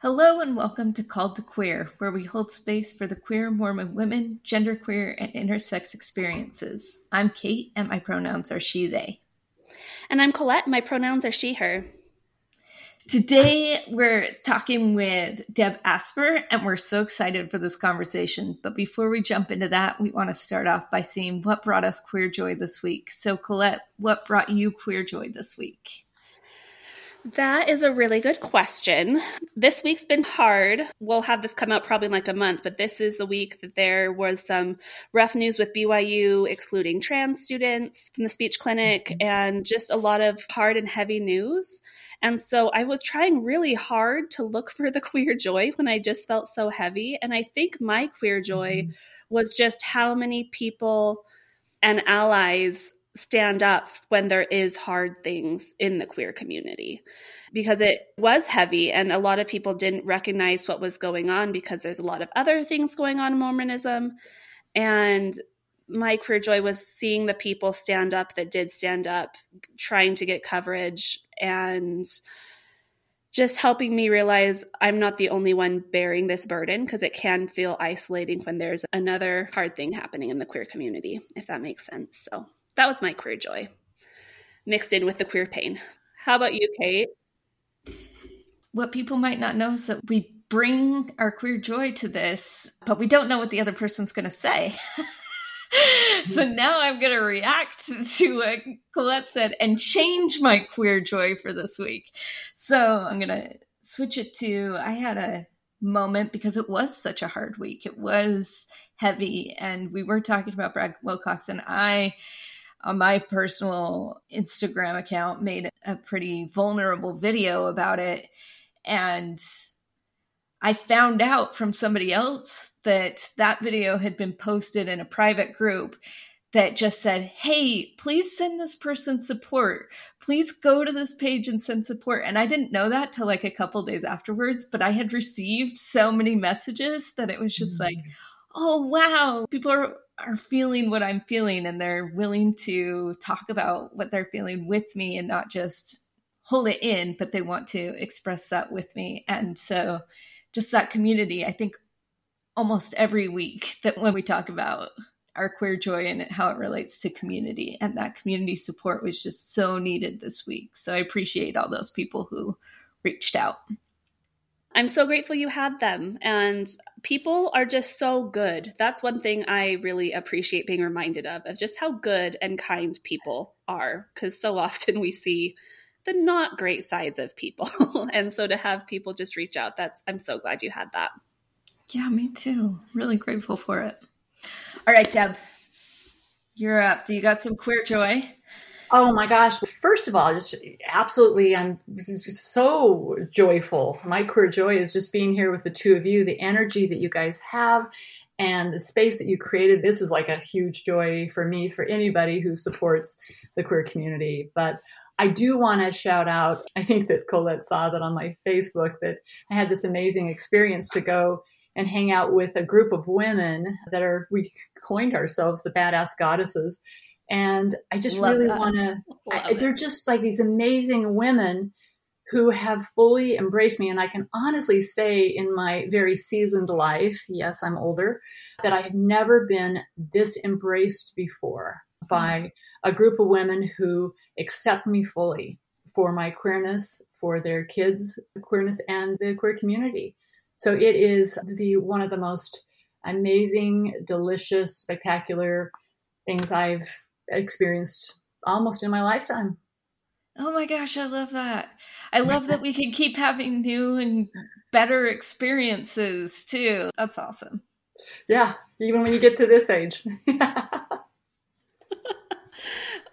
Hello and welcome to Called to Queer, where we hold space for the queer Mormon women, genderqueer, and intersex experiences. I'm Kate, and my pronouns are she, they. And I'm Colette, my pronouns are she, her. Today, we're talking with Deb Asper, and we're so excited for this conversation. But before we jump into that, we want to start off by seeing what brought us queer joy this week. So, Colette, what brought you queer joy this week? That is a really good question. This week's been hard. We'll have this come out probably in like a month, but this is the week that there was some rough news with BYU excluding trans students from the speech clinic mm-hmm. and just a lot of hard and heavy news. And so I was trying really hard to look for the queer joy when I just felt so heavy. And I think my queer joy mm-hmm. was just how many people and allies stand up when there is hard things in the queer community because it was heavy and a lot of people didn't recognize what was going on because there's a lot of other things going on in Mormonism and my queer joy was seeing the people stand up that did stand up trying to get coverage and just helping me realize I'm not the only one bearing this burden because it can feel isolating when there's another hard thing happening in the queer community, if that makes sense. So that was my queer joy mixed in with the queer pain. How about you, Kate? What people might not know is that we bring our queer joy to this, but we don't know what the other person's going to say. so now I'm going to react to what Colette said and change my queer joy for this week. So I'm going to switch it to I had a moment because it was such a hard week. It was heavy, and we were talking about Brad Wilcox, and I on my personal Instagram account made a pretty vulnerable video about it. And I found out from somebody else that that video had been posted in a private group that just said, Hey, please send this person support. Please go to this page and send support. And I didn't know that till like a couple days afterwards, but I had received so many messages that it was just mm-hmm. like, Oh, wow. People are are feeling what I'm feeling and they're willing to talk about what they're feeling with me and not just hold it in, but they want to express that with me. And so just that community, I think almost every week that when we talk about our queer joy and how it relates to community and that community support was just so needed this week. So I appreciate all those people who reached out. I'm so grateful you had them. And people are just so good. That's one thing I really appreciate being reminded of, of just how good and kind people are. Because so often we see the not great sides of people. and so to have people just reach out, that's, I'm so glad you had that. Yeah, me too. Really grateful for it. All right, Deb, you're up. Do you got some queer joy? Oh my gosh. First of all, just absolutely, I'm so joyful. My queer joy is just being here with the two of you, the energy that you guys have and the space that you created. This is like a huge joy for me, for anybody who supports the queer community. But I do want to shout out, I think that Colette saw that on my Facebook, that I had this amazing experience to go and hang out with a group of women that are, we coined ourselves the badass goddesses and I just Love really want to, they're just like these amazing women who have fully embraced me. And I can honestly say, in my very seasoned life, yes, I'm older, that I have never been this embraced before by a group of women who accept me fully for my queerness, for their kids' queerness, and the queer community. So it is the one of the most amazing, delicious, spectacular things I've experienced almost in my lifetime. Oh my gosh, I love that. I love that we can keep having new and better experiences too. That's awesome. Yeah, even when you get to this age.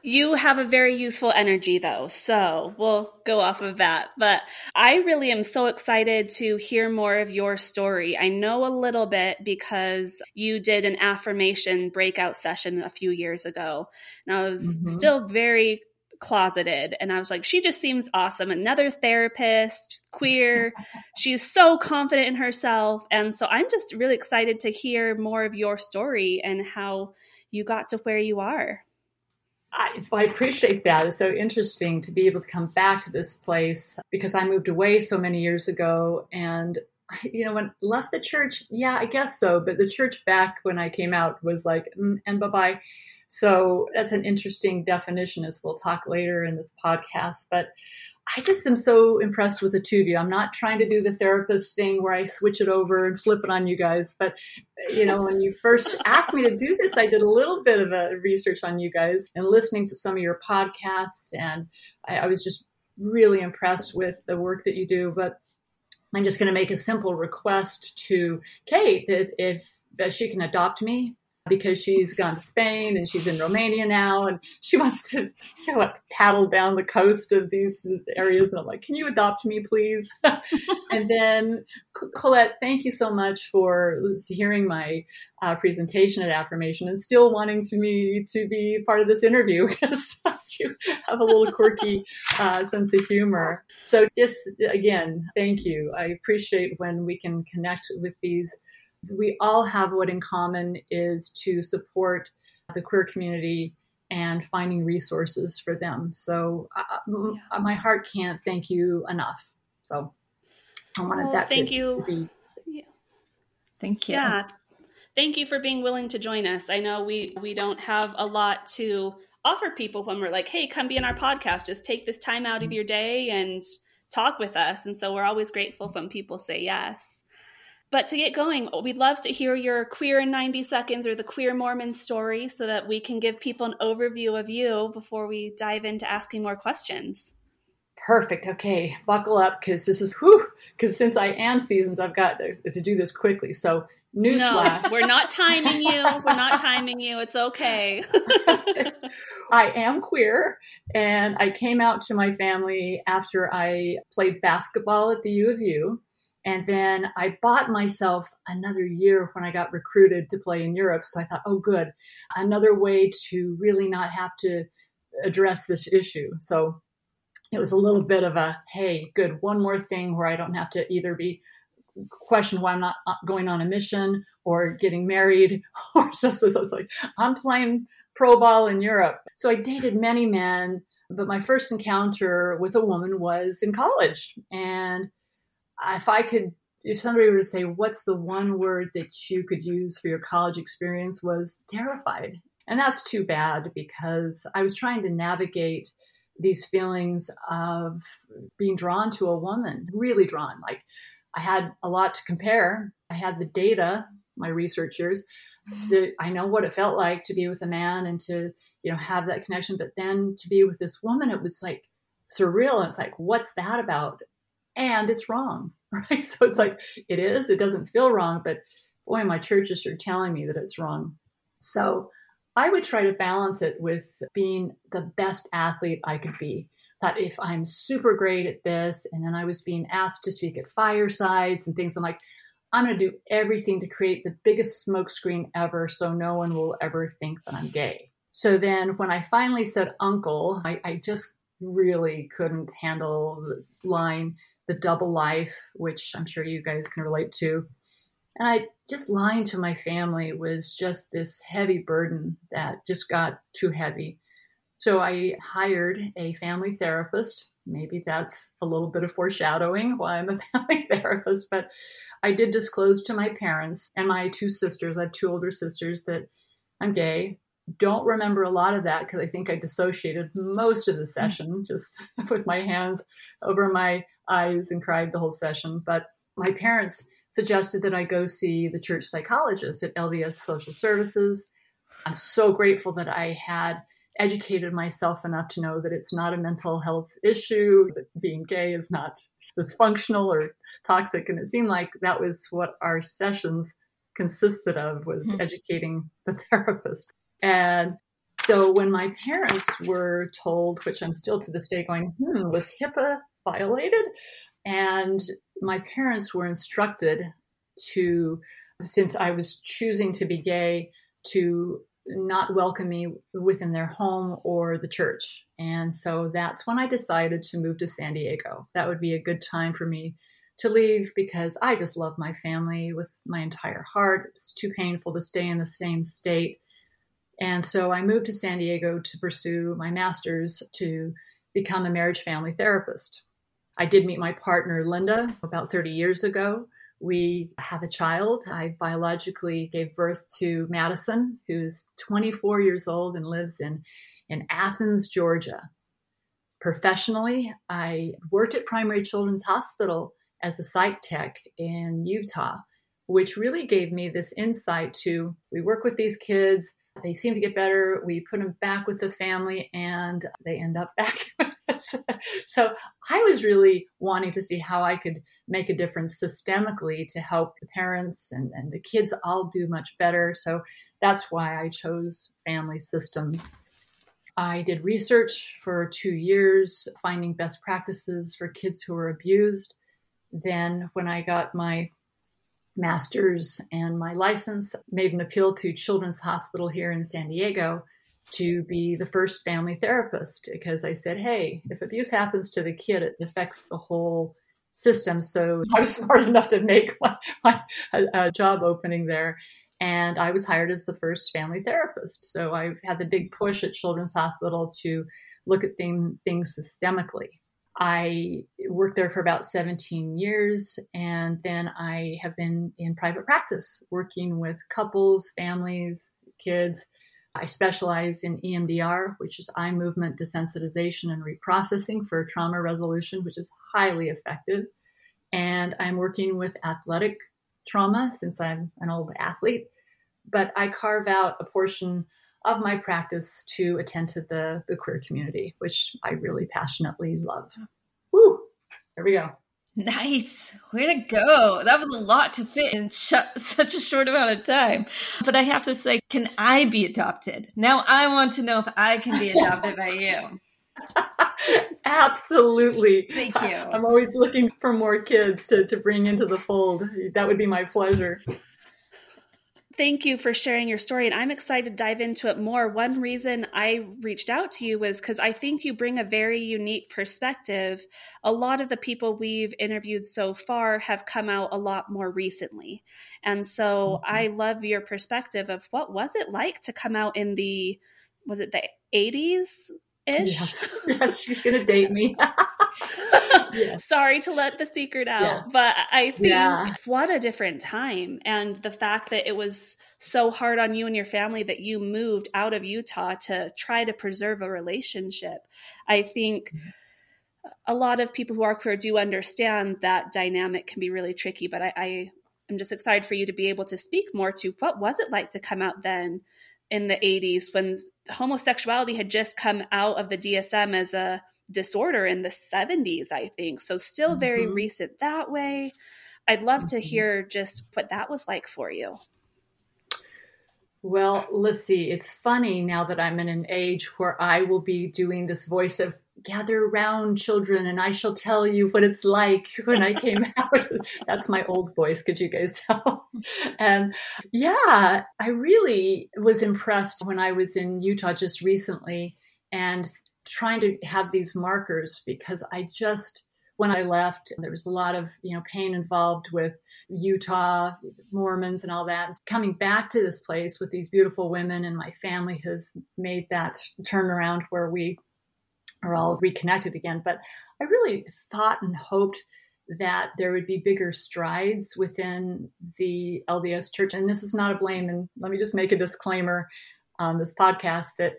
You have a very youthful energy, though, so we'll go off of that. But I really am so excited to hear more of your story. I know a little bit because you did an affirmation breakout session a few years ago, and I was mm-hmm. still very closeted and I was like she just seems awesome another therapist queer she's so confident in herself and so I'm just really excited to hear more of your story and how you got to where you are I, I, appreciate that. It's so interesting to be able to come back to this place because I moved away so many years ago. And, you know, when left the church, yeah, I guess so. But the church back when I came out was like, mm, and bye bye. So that's an interesting definition, as we'll talk later in this podcast. But I just am so impressed with the two of you. I'm not trying to do the therapist thing where I switch it over and flip it on you guys. But, you know, when you first asked me to do this, I did a little bit of a research on you guys and listening to some of your podcasts. And I, I was just really impressed with the work that you do. But I'm just going to make a simple request to Kate that if, if she can adopt me because she's gone to Spain and she's in Romania now and she wants to you know, paddle down the coast of these areas. And I'm like, can you adopt me, please? and then, Colette, thank you so much for hearing my uh, presentation at Affirmation and still wanting to me to be part of this interview because you have a little quirky uh, sense of humor. So just again, thank you. I appreciate when we can connect with these we all have what in common is to support the queer community and finding resources for them. So uh, yeah. my heart can't thank you enough. So I wanted well, that. Thank to, you. To be... yeah. Thank you. Yeah. Thank you for being willing to join us. I know we we don't have a lot to offer people when we're like, "Hey, come be in our podcast. Just take this time out of your day and talk with us." And so we're always grateful when people say yes. But to get going, we'd love to hear your queer in 90 seconds or the queer Mormon story so that we can give people an overview of you before we dive into asking more questions. Perfect. Okay, buckle up because this is whew. Because since I am seasons, I've got to, to do this quickly. So newsflash: no, we're not timing you. We're not timing you. It's okay. I am queer, and I came out to my family after I played basketball at the U of U and then I bought myself another year when I got recruited to play in Europe. So I thought, oh, good, another way to really not have to address this issue. So it was a little bit of a, hey, good, one more thing where I don't have to either be questioned why I'm not uh, going on a mission or getting married or so. So, so it's like, I'm playing pro ball in Europe. So I dated many men, but my first encounter with a woman was in college. And if I could, if somebody were to say, what's the one word that you could use for your college experience was terrified. And that's too bad because I was trying to navigate these feelings of being drawn to a woman, really drawn. Like I had a lot to compare. I had the data, my research years. Mm-hmm. To, I know what it felt like to be with a man and to, you know, have that connection. But then to be with this woman, it was like surreal. It's like, what's that about? And it's wrong, right? So it's like, it is, it doesn't feel wrong, but boy, my churches are telling me that it's wrong. So I would try to balance it with being the best athlete I could be. That if I'm super great at this, and then I was being asked to speak at firesides and things, I'm like, I'm going to do everything to create the biggest smokescreen ever so no one will ever think that I'm gay. So then when I finally said uncle, I, I just really couldn't handle the line the double life, which I'm sure you guys can relate to. And I just lying to my family was just this heavy burden that just got too heavy. So I hired a family therapist. Maybe that's a little bit of foreshadowing why I'm a family therapist, but I did disclose to my parents and my two sisters, I have two older sisters, that I'm gay. Don't remember a lot of that because I think I dissociated most of the mm. session just with my hands over my eyes and cried the whole session. But my parents suggested that I go see the church psychologist at LDS Social Services. I'm so grateful that I had educated myself enough to know that it's not a mental health issue, that being gay is not dysfunctional or toxic. And it seemed like that was what our sessions consisted of was mm-hmm. educating the therapist. And so when my parents were told, which I'm still to this day going, hmm, was HIPAA violated. And my parents were instructed to, since I was choosing to be gay, to not welcome me within their home or the church. And so that's when I decided to move to San Diego. That would be a good time for me to leave because I just love my family with my entire heart. It's too painful to stay in the same state. And so I moved to San Diego to pursue my master's to become a marriage family therapist. I did meet my partner, Linda, about 30 years ago. We have a child. I biologically gave birth to Madison, who's 24 years old and lives in, in Athens, Georgia. Professionally, I worked at Primary Children's Hospital as a psych tech in Utah, which really gave me this insight to we work with these kids, they seem to get better, we put them back with the family, and they end up back so I was really wanting to see how I could make a difference systemically to help the parents and, and the kids all do much better. So that's why I chose family systems. I did research for two years, finding best practices for kids who were abused. Then, when I got my master's and my license, made an appeal to Children's Hospital here in San Diego to be the first family therapist because I said, hey, if abuse happens to the kid, it affects the whole system. So I was smart enough to make my, my job opening there. And I was hired as the first family therapist. So I had the big push at Children's Hospital to look at thing, things systemically. I worked there for about 17 years, and then I have been in private practice working with couples, families, kids I specialize in EMDR, which is eye movement desensitization and reprocessing for trauma resolution, which is highly effective. And I'm working with athletic trauma since I'm an old athlete, but I carve out a portion of my practice to attend to the, the queer community, which I really passionately love. Woo! There we go. Nice. Way to go. That was a lot to fit in sh- such a short amount of time. But I have to say, can I be adopted? Now I want to know if I can be adopted by you. Absolutely. Thank you. I'm always looking for more kids to, to bring into the fold. That would be my pleasure thank you for sharing your story. And I'm excited to dive into it more. One reason I reached out to you was because I think you bring a very unique perspective. A lot of the people we've interviewed so far have come out a lot more recently. And so mm-hmm. I love your perspective of what was it like to come out in the, was it the 80s? Ish. Yes. yes, she's gonna date me. yes. Sorry to let the secret out, yeah. but I think yeah. what a different time. And the fact that it was so hard on you and your family that you moved out of Utah to try to preserve a relationship. I think mm-hmm. a lot of people who are queer do understand that dynamic can be really tricky, but I, I am just excited for you to be able to speak more to what was it like to come out then in the 80s when homosexuality had just come out of the DSM as a disorder in the 70s, I think. So, still very mm-hmm. recent that way. I'd love mm-hmm. to hear just what that was like for you. Well, let's see. It's funny now that I'm in an age where I will be doing this voice of gather around children and I shall tell you what it's like when I came out. That's my old voice, could you guys tell? And yeah, I really was impressed when I was in Utah just recently and trying to have these markers because I just when I left, there was a lot of you know pain involved with Utah Mormons and all that. Coming back to this place with these beautiful women, and my family has made that turnaround where we are all reconnected again. But I really thought and hoped that there would be bigger strides within the LDS Church. And this is not a blame. And let me just make a disclaimer on this podcast that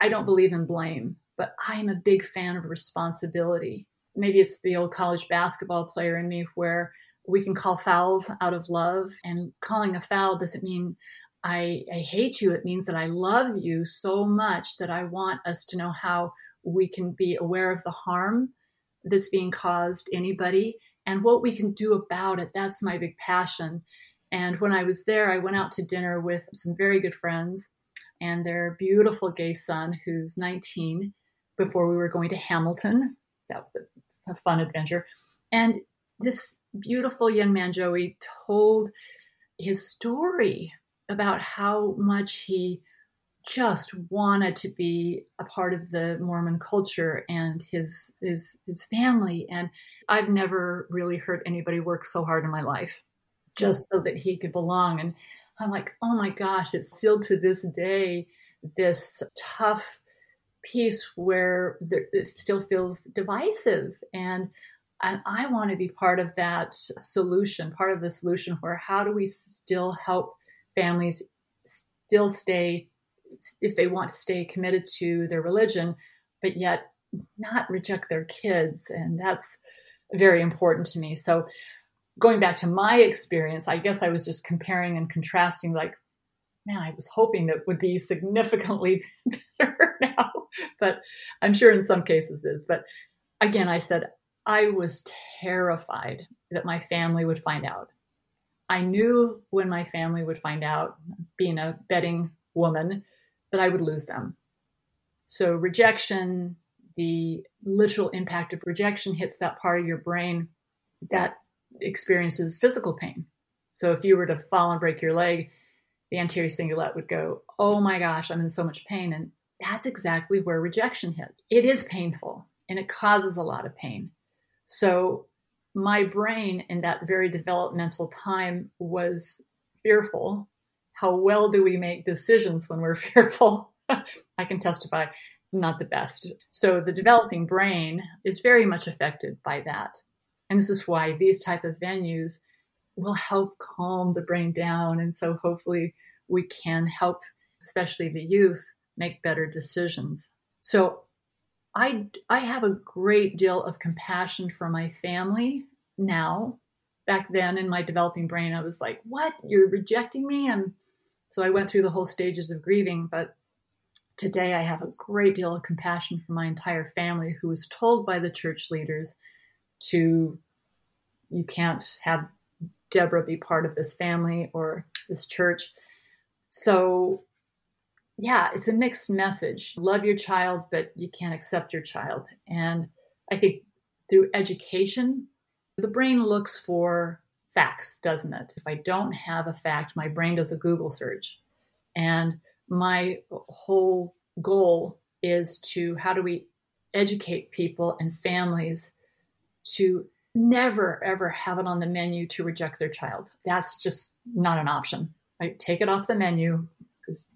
I don't believe in blame but I'm a big fan of responsibility. Maybe it's the old college basketball player in me where we can call fouls out of love, and calling a foul doesn't mean I, I hate you. It means that I love you so much that I want us to know how we can be aware of the harm that's being caused anybody and what we can do about it. That's my big passion. And when I was there, I went out to dinner with some very good friends and their beautiful gay son, who's 19 before we were going to Hamilton. That was a, fun adventure. And this beautiful young man, Joey, told his story about how much he just wanted to be a part of the Mormon culture and his his his family. And I've never really heard anybody work so hard in my life just so that he could belong. And I'm like, oh my gosh, it's still to this day this tough piece where there, it still feels divisive. And, and I want to be part of that solution, part of the solution where how do we still help families still stay, if they want to stay committed to their religion, but yet not reject their kids. And that's very important to me. So, going back to my experience, I guess I was just comparing and contrasting, like, man, I was hoping that would be significantly better now, but I'm sure in some cases is. But again, I said I was terrified that my family would find out. I knew when my family would find out, being a betting woman, that I would lose them. So rejection, the literal impact of rejection hits that part of your brain that experiences physical pain. So if you were to fall and break your leg, the anterior cingulate would go, Oh my gosh, I'm in so much pain. And that's exactly where rejection hits. It is painful and it causes a lot of pain. So my brain in that very developmental time was fearful. How well do we make decisions when we're fearful? I can testify, not the best. So the developing brain is very much affected by that. And this is why these type of venues will help calm the brain down. And so hopefully we can help, especially the youth, make better decisions. So I, I have a great deal of compassion for my family now. Back then in my developing brain, I was like, what? You're rejecting me? And so I went through the whole stages of grieving. But today I have a great deal of compassion for my entire family who was told by the church leaders to, you can't have Deborah be part of this family or this church. So, yeah, it's a mixed message. Love your child, but you can't accept your child. And I think through education, the brain looks for facts, doesn't it? If I don't have a fact, my brain does a Google search. And my whole goal is to how do we educate people and families to never ever have it on the menu to reject their child. That's just not an option. Right? Take it off the menu because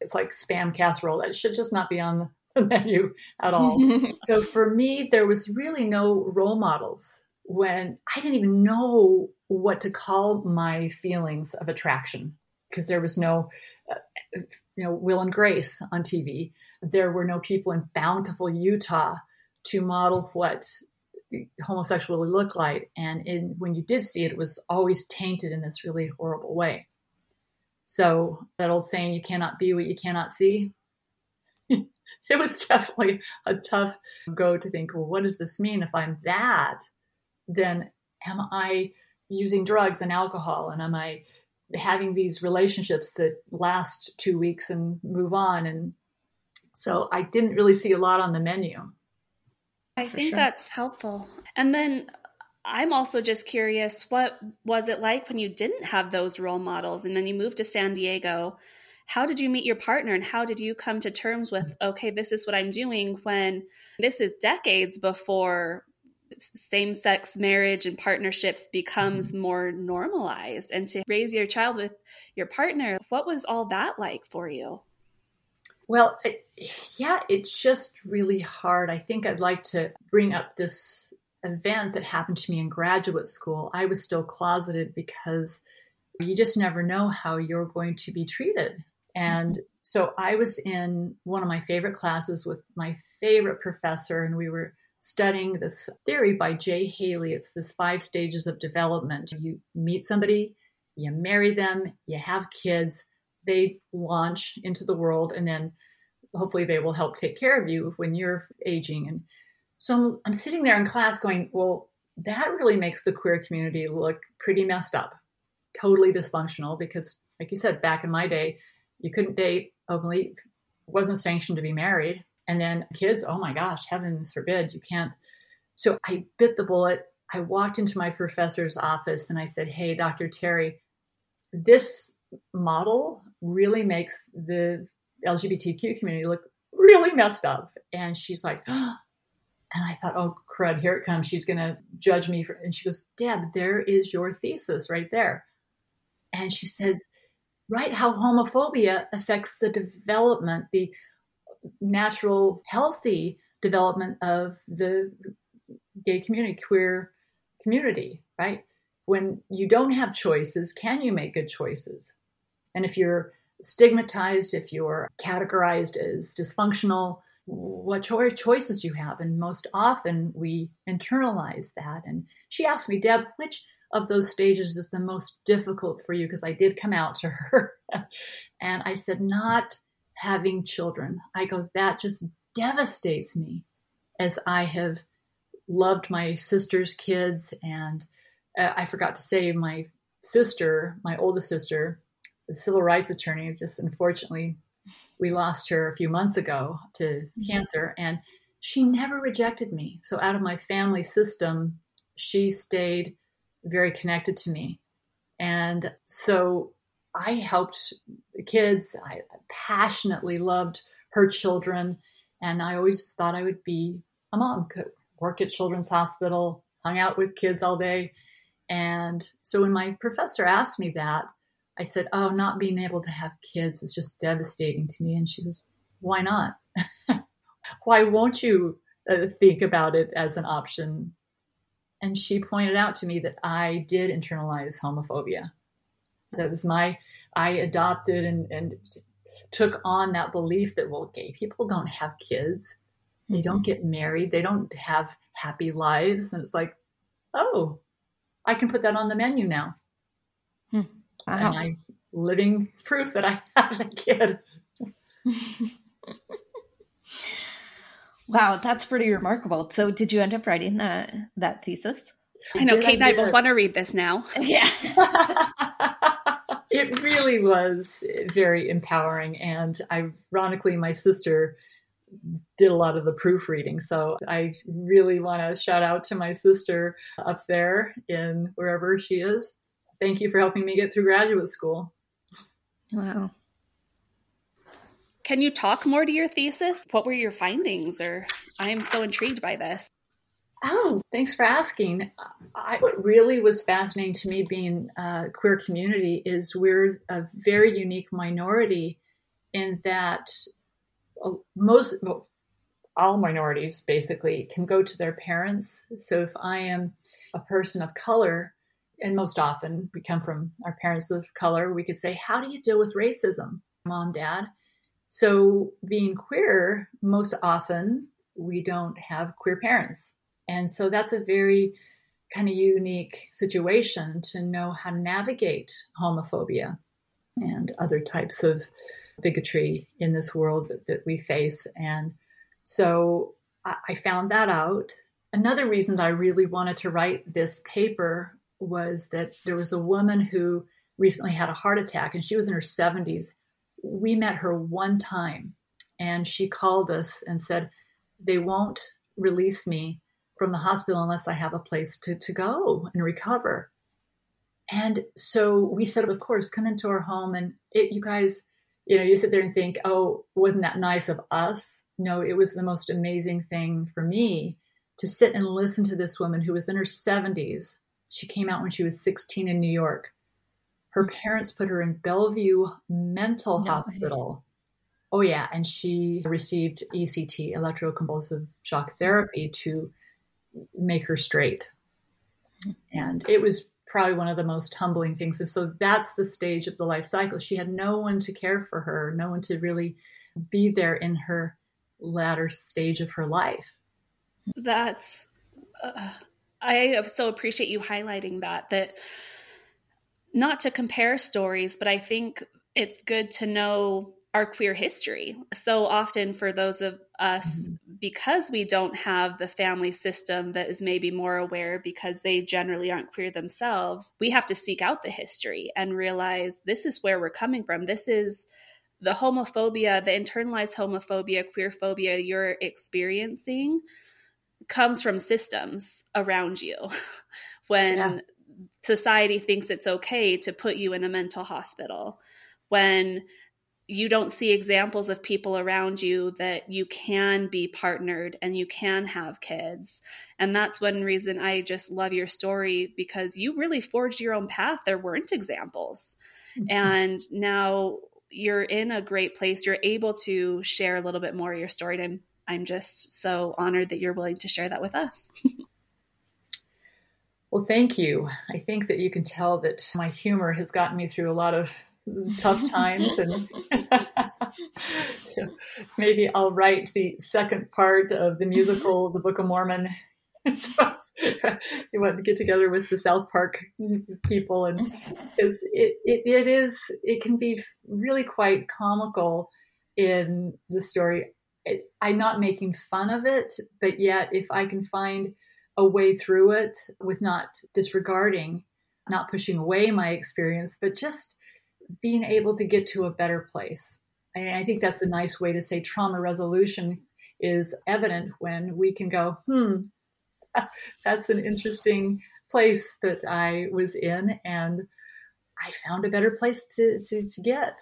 it's like spam casserole. It should just not be on the menu at all. so for me, there was really no role models when I didn't even know what to call my feelings of attraction because there was no, uh, you know, Will and Grace on TV. There were no people in Bountiful, Utah to model what homosexuality looked like. And in, when you did see it, it was always tainted in this really horrible way. So that old saying, you cannot be what you cannot see. it was definitely a tough go to think, well, what does this mean? If I'm that, then am I using drugs and alcohol? And am I having these relationships that last two weeks and move on? And so I didn't really see a lot on the menu. I think sure. that's helpful. And then I'm also just curious what was it like when you didn't have those role models and then you moved to San Diego? How did you meet your partner and how did you come to terms with, okay, this is what I'm doing when this is decades before same sex marriage and partnerships becomes mm-hmm. more normalized and to raise your child with your partner? What was all that like for you? Well, yeah, it's just really hard. I think I'd like to bring up this event that happened to me in graduate school. I was still closeted because you just never know how you're going to be treated. And mm-hmm. so I was in one of my favorite classes with my favorite professor, and we were studying this theory by Jay Haley. It's this five stages of development. You meet somebody, you marry them, you have kids, they launch into the world and then hopefully they will help take care of you when you're aging and so I'm, I'm sitting there in class going well that really makes the queer community look pretty messed up totally dysfunctional because like you said back in my day you couldn't date openly wasn't sanctioned to be married and then kids oh my gosh heavens forbid you can't so i bit the bullet i walked into my professor's office and i said hey dr terry this model really makes the LGBTQ community look really messed up. And she's like, oh. and I thought, oh, crud, here it comes. She's going to judge me. For, and she goes, Deb, there is your thesis right there. And she says, right how homophobia affects the development, the natural, healthy development of the gay community, queer community, right? When you don't have choices, can you make good choices? And if you're stigmatized, if you're categorized as dysfunctional, what cho- choices do you have? And most often we internalize that. And she asked me, Deb, which of those stages is the most difficult for you? Because I did come out to her. and I said, not having children. I go, that just devastates me as I have loved my sister's kids. And uh, I forgot to say, my sister, my oldest sister, a civil rights attorney, just unfortunately, we lost her a few months ago to mm-hmm. cancer. And she never rejected me. So out of my family system, she stayed very connected to me. And so I helped kids. I passionately loved her children. And I always thought I would be a mom, could work at Children's Hospital, hung out with kids all day. And so when my professor asked me that, I said, Oh, not being able to have kids is just devastating to me. And she says, Why not? Why won't you uh, think about it as an option? And she pointed out to me that I did internalize homophobia. That was my, I adopted and, and took on that belief that, well, gay people don't have kids. They don't get married. They don't have happy lives. And it's like, oh, I can put that on the menu now. Hmm. Wow. And I'm living proof that I have a kid. wow, that's pretty remarkable. So did you end up writing that that thesis? I know Kate and I both want to read this now. Yeah. it really was very empowering. And ironically, my sister did a lot of the proofreading. So I really want to shout out to my sister up there in wherever she is. Thank you for helping me get through graduate school. Wow. Can you talk more to your thesis? What were your findings? Or I am so intrigued by this. Oh, thanks for asking. I, what really was fascinating to me being a queer community is we're a very unique minority in that uh, most, well, all minorities basically can go to their parents. So if I am a person of color, and most often we come from our parents of color, we could say, How do you deal with racism, mom, dad? So being queer, most often we don't have queer parents. And so that's a very kind of unique situation to know how to navigate homophobia and other types of bigotry in this world that, that we face. And so I, I found that out. Another reason that I really wanted to write this paper was that there was a woman who recently had a heart attack and she was in her 70s. We met her one time and she called us and said, They won't release me from the hospital unless I have a place to, to go and recover. And so we said, of course, come into our home. And it, you guys, you know, you sit there and think, oh, wasn't that nice of us? No, it was the most amazing thing for me to sit and listen to this woman who was in her 70s. She came out when she was 16 in New York. Her mm-hmm. parents put her in Bellevue Mental no Hospital. Way. Oh, yeah. And she received ECT, electroconvulsive shock therapy, to make her straight. And it was probably one of the most humbling things. And so that's the stage of the life cycle. She had no one to care for her, no one to really be there in her latter stage of her life. That's, uh, I so appreciate you highlighting that, that not to compare stories, but I think it's good to know our queer history. So often, for those of us, mm-hmm. because we don't have the family system that is maybe more aware because they generally aren't queer themselves, we have to seek out the history and realize this is where we're coming from. This is the homophobia, the internalized homophobia, queer phobia you're experiencing comes from systems around you. when yeah. society thinks it's okay to put you in a mental hospital, when you don't see examples of people around you that you can be partnered and you can have kids. And that's one reason I just love your story because you really forged your own path. There weren't examples. Mm-hmm. and now you're in a great place. You're able to share a little bit more of your story. And I'm, I'm just so honored that you're willing to share that with us. well, thank you. I think that you can tell that my humor has gotten me through a lot of tough times and maybe I'll write the second part of the musical mm-hmm. The Book of Mormon. So you want to get together with the South Park people, and mm-hmm. because it, it it is it can be really quite comical in the story. It, I'm not making fun of it, but yet if I can find a way through it with not disregarding, not pushing away my experience, but just being able to get to a better place. And I think that's a nice way to say trauma resolution is evident when we can go, hmm, that's an interesting place that I was in, and I found a better place to, to, to get.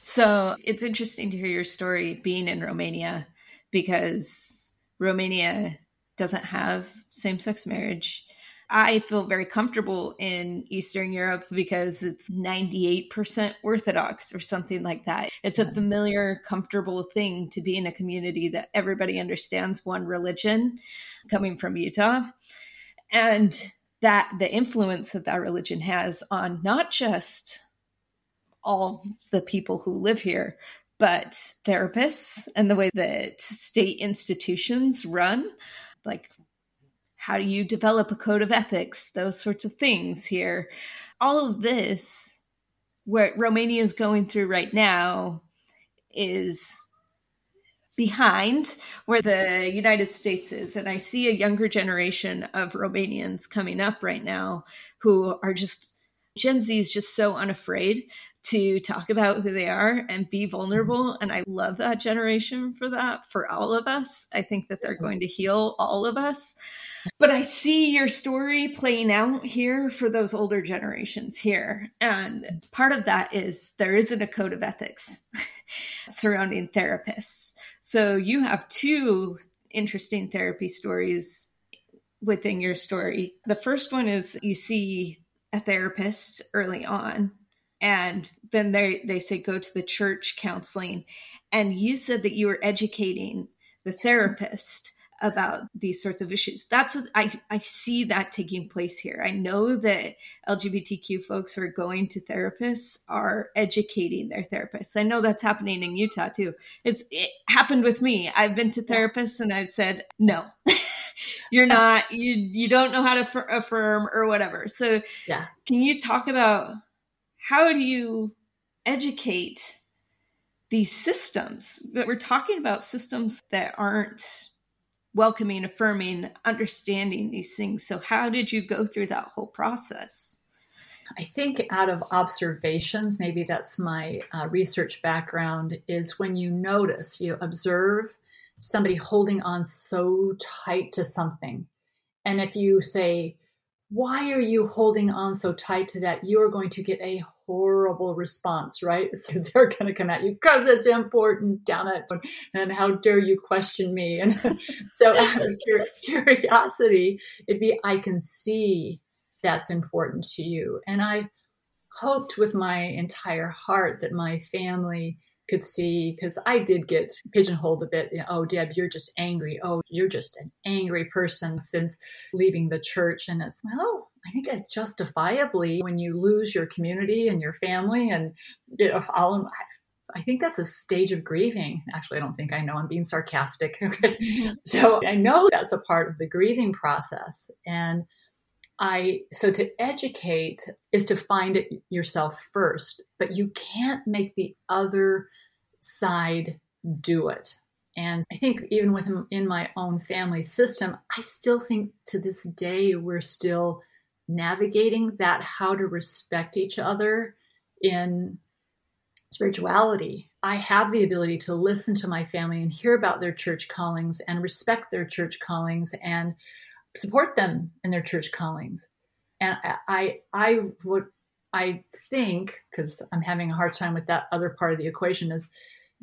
So it's interesting to hear your story being in Romania because Romania doesn't have same sex marriage. I feel very comfortable in Eastern Europe because it's 98% Orthodox or something like that. It's a familiar, comfortable thing to be in a community that everybody understands one religion coming from Utah. And that the influence that that religion has on not just all the people who live here, but therapists and the way that state institutions run, like how do you develop a code of ethics, those sorts of things here. All of this, where Romania is going through right now, is behind where the United States is. And I see a younger generation of Romanians coming up right now who are just, Gen Z is just so unafraid to talk about who they are and be vulnerable. And I love that generation for that, for all of us. I think that they're going to heal all of us. But I see your story playing out here for those older generations here. And part of that is there isn't a code of ethics surrounding therapists. So you have two interesting therapy stories within your story. The first one is you see a therapist early on and then they they say go to the church counseling and you said that you were educating the therapist about these sorts of issues. That's what I, I see that taking place here. I know that LGBTQ folks who are going to therapists are educating their therapists. I know that's happening in Utah too. It's it happened with me. I've been to therapists and I've said, no, you're not, you, you don't know how to affirm or whatever. So yeah. can you talk about how do you educate these systems? That we're talking about systems that aren't welcoming, affirming, understanding these things. So, how did you go through that whole process? I think out of observations, maybe that's my uh, research background, is when you notice, you observe somebody holding on so tight to something. And if you say, why are you holding on so tight to that? You're going to get a horrible response, right? Because they're going to come at you because it's important, damn it. And how dare you question me? And so out of curiosity, it'd be, I can see that's important to you. And I hoped with my entire heart that my family could see because I did get pigeonholed a bit. oh, Deb, you're just angry. Oh, you're just an angry person since leaving the church. And it's, well, I think that justifiably, when you lose your community and your family, and you know, all, I think that's a stage of grieving. Actually, I don't think I know. I'm being sarcastic. Mm-hmm. So I know that's a part of the grieving process. And I, so to educate is to find it yourself first, but you can't make the other side do it. And I think even within my own family system, I still think to this day we're still navigating that how to respect each other in spirituality. I have the ability to listen to my family and hear about their church callings and respect their church callings and support them in their church callings. And I, I would, I think, because I'm having a hard time with that other part of the equation, is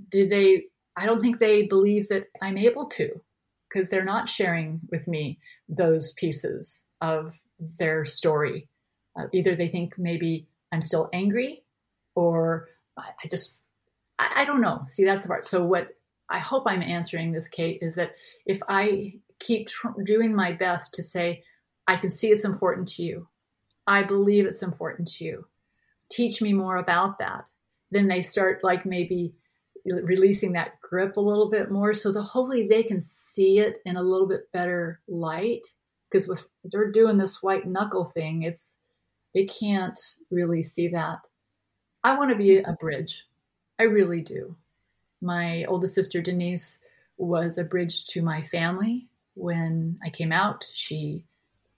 do they? I don't think they believe that I'm able to, because they're not sharing with me those pieces of their story. Uh, either they think maybe I'm still angry or I, I just, I, I don't know. See, that's the part. So what I hope I'm answering this, Kate, is that if I keep tr- doing my best to say, I can see it's important to you. I believe it's important to you. Teach me more about that. Then they start like maybe releasing that grip a little bit more. So that hopefully they can see it in a little bit better light. Because with they're doing this white knuckle thing it's they can't really see that. I want to be a bridge. I really do. My oldest sister denise was a bridge to my family. When i came out she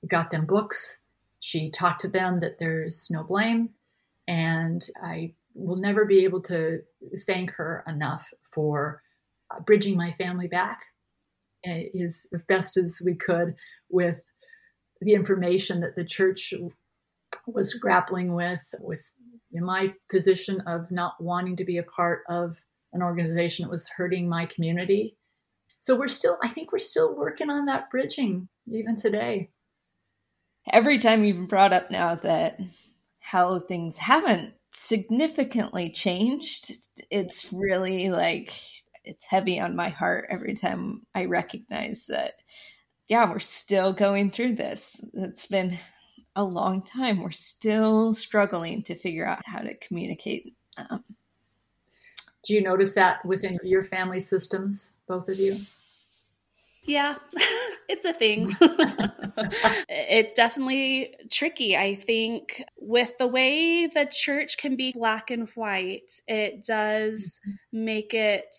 got them books. She talked to them that there's no blame. And i will never be able to thank her enough for uh, bridging my family back is as best as we could with the information that the church was grappling with with my position of not wanting to be a part of an organization that was hurting my community. So we're still i think we're still working on that bridging even today. Every time you've brought up now that how things haven't significantly changed. It's really like it's heavy on my heart every time I recognize that, yeah, we're still going through this. It's been a long time. We're still struggling to figure out how to communicate. Um, Do you notice that within your family systems, both of you? Yeah, it's a thing. it's definitely tricky. I think with the way the church can be black and white, it does mm-hmm. make it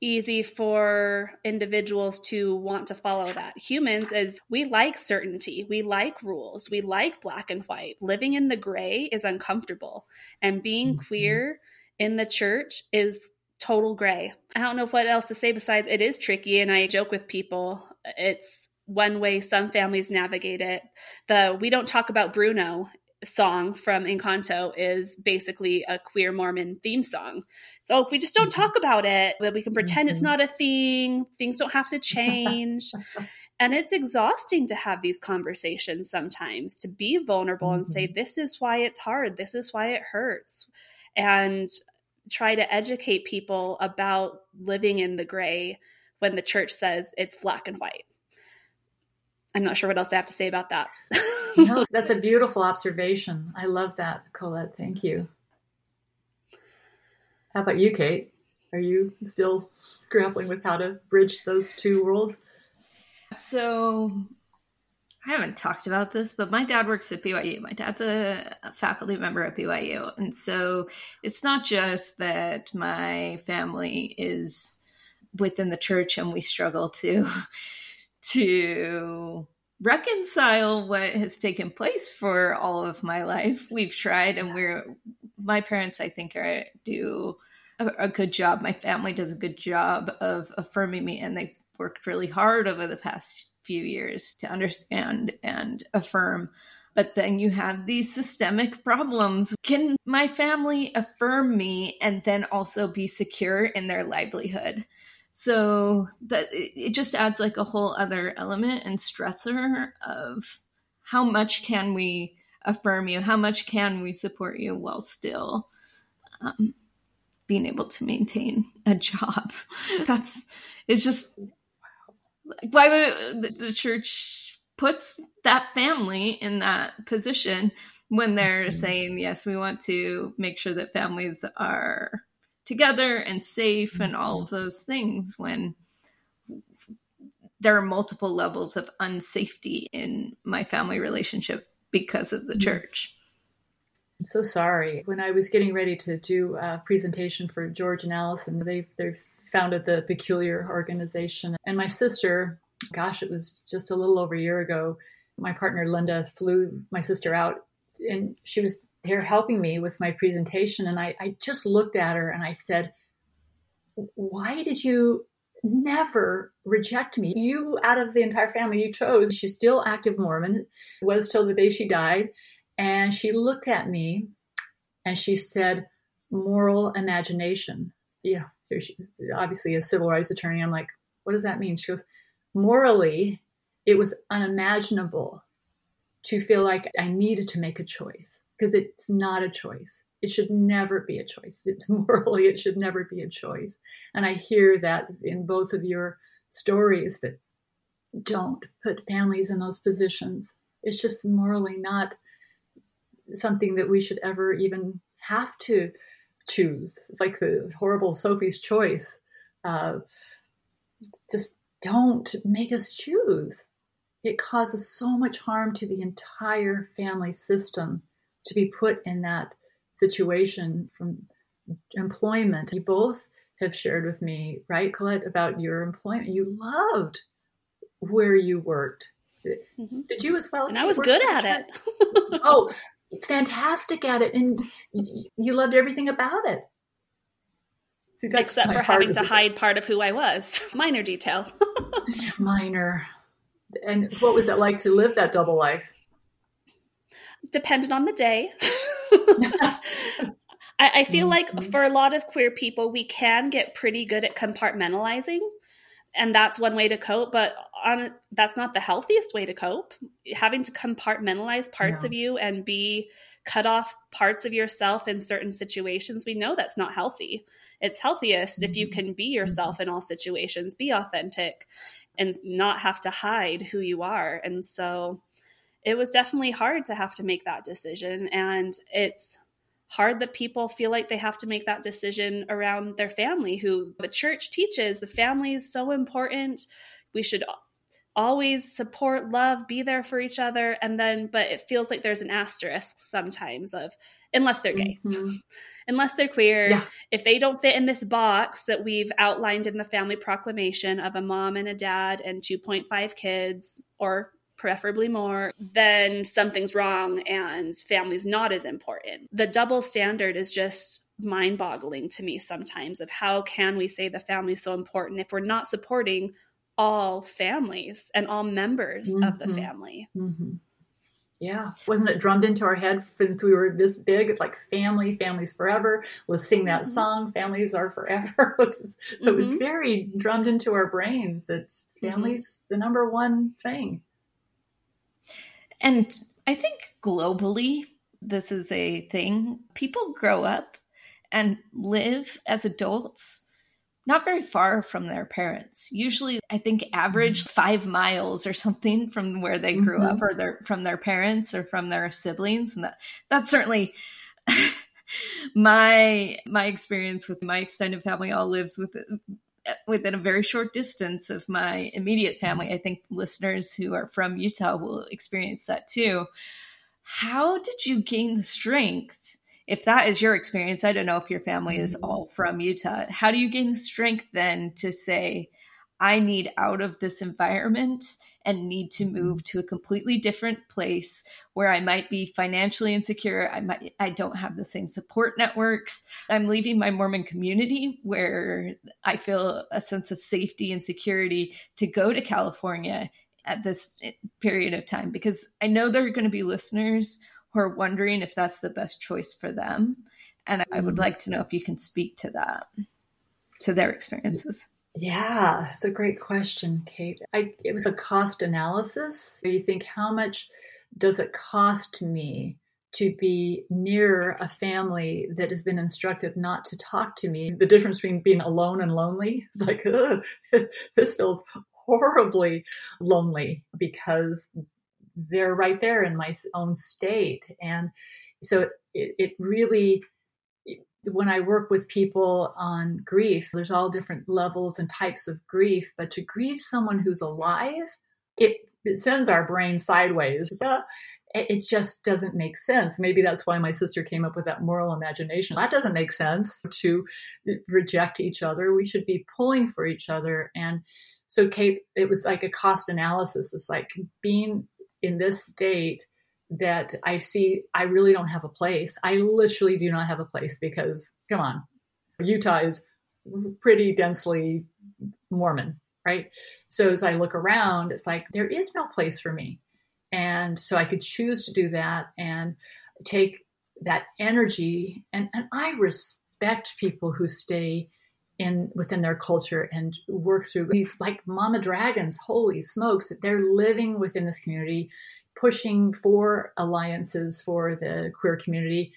easy for individuals to want to follow that. Humans is we like certainty. We like rules. We like black and white. Living in the gray is uncomfortable. And being mm-hmm. queer in the church is total gray. I don't know what else to say besides it is tricky. And I joke with people, it's one way some families navigate it. The We Don't Talk About Bruno song from Encanto is basically a queer Mormon theme song. So if we just don't talk about it, that we can pretend it's mm-hmm. not a thing, things don't have to change. and it's exhausting to have these conversations sometimes, to be vulnerable and say, mm-hmm. this is why it's hard, this is why it hurts. And try to educate people about living in the gray when the church says it's black and white. I'm not sure what else I have to say about that. no, that's a beautiful observation. I love that, Colette. Thank you. How about you, Kate? Are you still grappling with how to bridge those two worlds? So I haven't talked about this, but my dad works at BYU. My dad's a, faculty member at BYU. And so it's not just that my family is within the church and we struggle to to reconcile what has taken place for all of my life. We've tried and we're my parents I think are do a, a good job. My family does a good job of affirming me and they've worked really hard over the past few years to understand and affirm. But then you have these systemic problems. Can my family affirm me and then also be secure in their livelihood? So that it just adds like a whole other element and stressor of how much can we affirm you? How much can we support you while still um, being able to maintain a job? That's it's just why would the church puts that family in that position when they're mm-hmm. saying yes we want to make sure that families are together and safe and all of those things when there are multiple levels of unsafety in my family relationship because of the mm-hmm. church I'm so sorry. When I was getting ready to do a presentation for George and Allison, they they've founded the Peculiar organization. And my sister, gosh, it was just a little over a year ago, my partner Linda flew my sister out and she was here helping me with my presentation. And I, I just looked at her and I said, Why did you never reject me? You, out of the entire family, you chose. She's still active Mormon, was till the day she died. And she looked at me and she said, Moral imagination. Yeah, she, obviously a civil rights attorney. I'm like, what does that mean? She goes, morally, it was unimaginable to feel like I needed to make a choice because it's not a choice. It should never be a choice. It's morally, it should never be a choice. And I hear that in both of your stories that don't put families in those positions. It's just morally not something that we should ever even have to choose. It's like the horrible Sophie's choice. Uh, just don't make us choose. It causes so much harm to the entire family system to be put in that situation from employment. You both have shared with me, right, Colette, about your employment. You loved where you worked. Mm-hmm. Did you as well? And I was good at it. oh, fantastic at it, and you loved everything about it. See, Except for having to hide part of who I was. Minor detail. Minor. And what was it like to live that double life? Depended on the day. I, I, feel mm-hmm. like for a lot of queer people, we can get pretty good at compartmentalizing and that's one way to cope but on that's not the healthiest way to cope having to compartmentalize parts no. of you and be cut off parts of yourself in certain situations we know that's not healthy it's healthiest mm-hmm. if you mm-hmm. can be yourself in all situations be authentic and not have to hide who you are and so it was definitely hard to have to make that decision and it's hard that people feel like they have to make that decision around their family who the church teaches the family is so important we should always support love be there for each other and then but it feels like there's an asterisk sometimes of unless they're gay mm-hmm. unless they're queer yeah. if they don't fit in this box that we've outlined in the family proclamation of a mom and a dad and 2.5 kids or preferably more, then something's wrong and family's not as important. The double standard is just mind boggling to me sometimes of how can we say the family's so important if we're not supporting all families and all members mm-hmm. of the mm-hmm. family. Mm-hmm. Yeah. Wasn't it drummed into our head since we were this big? It's like family, families forever. Let's sing that mm-hmm. song, families are forever. so mm-hmm. it was mm-hmm. very drummed into our brains that mm-hmm. the number one thing. And I think globally, this is a thing. People grow up and live as adults not very far from their parents. Usually, I think average mm-hmm. five miles or something from where they grew mm-hmm. up, or their from their parents or from their siblings, and that that's certainly my my experience with my extended family. All lives with within a very short distance of my immediate family. I think listeners who are from Utah will experience that too. How did you gain the strength? If that is your experience, I don't know if your family is mm-hmm. all from Utah. How do you gain the strength then to say, I need out of this environment and need to mm-hmm. move to a completely different place where I might be financially insecure. I might I don't have the same support networks. I'm leaving my Mormon community where I feel a sense of safety and security to go to California at this period of time because I know there are going to be listeners who are wondering if that's the best choice for them. And I would mm-hmm. like to know if you can speak to that, to their experiences. Yeah, it's a great question, Kate. I, it was a cost analysis. You think, how much does it cost me to be near a family that has been instructed not to talk to me? The difference between being alone and lonely is like, this feels horribly lonely because they're right there in my own state. And so it, it really when I work with people on grief, there's all different levels and types of grief, but to grieve someone who's alive, it, it sends our brain sideways. Uh, it just doesn't make sense. Maybe that's why my sister came up with that moral imagination. That doesn't make sense to reject each other. We should be pulling for each other. And so, Kate, it was like a cost analysis. It's like being in this state that I see I really don't have a place. I literally do not have a place because, come on, Utah is pretty densely Mormon, right? So as I look around, it's like there is no place for me. And so I could choose to do that and take that energy. And, and I respect people who stay in within their culture and work through these like mama dragons holy smokes that they're living within this community pushing for alliances for the queer community.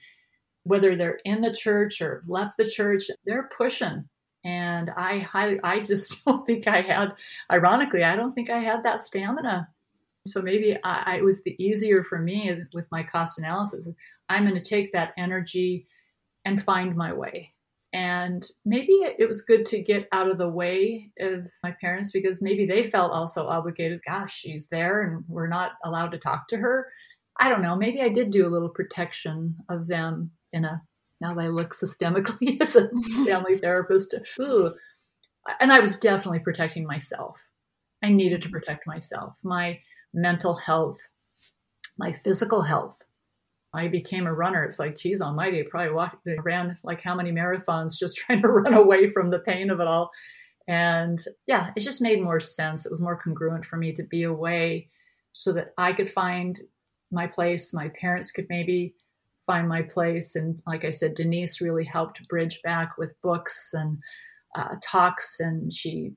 whether they're in the church or left the church, they're pushing. And I highly, I just don't think I had, ironically, I don't think I had that stamina. So maybe I, I, it was the easier for me with my cost analysis. I'm going to take that energy and find my way. And maybe it was good to get out of the way of my parents because maybe they felt also obligated. Gosh, she's there and we're not allowed to talk to her. I don't know. Maybe I did do a little protection of them in a now that I look systemically as a family therapist. Ooh. And I was definitely protecting myself. I needed to protect myself, my mental health, my physical health. I became a runner. It's like, geez almighty, I probably walked, ran like how many marathons just trying to run away from the pain of it all. And yeah, it just made more sense. It was more congruent for me to be away so that I could find my place. My parents could maybe find my place. And like I said, Denise really helped bridge back with books and uh, talks. And she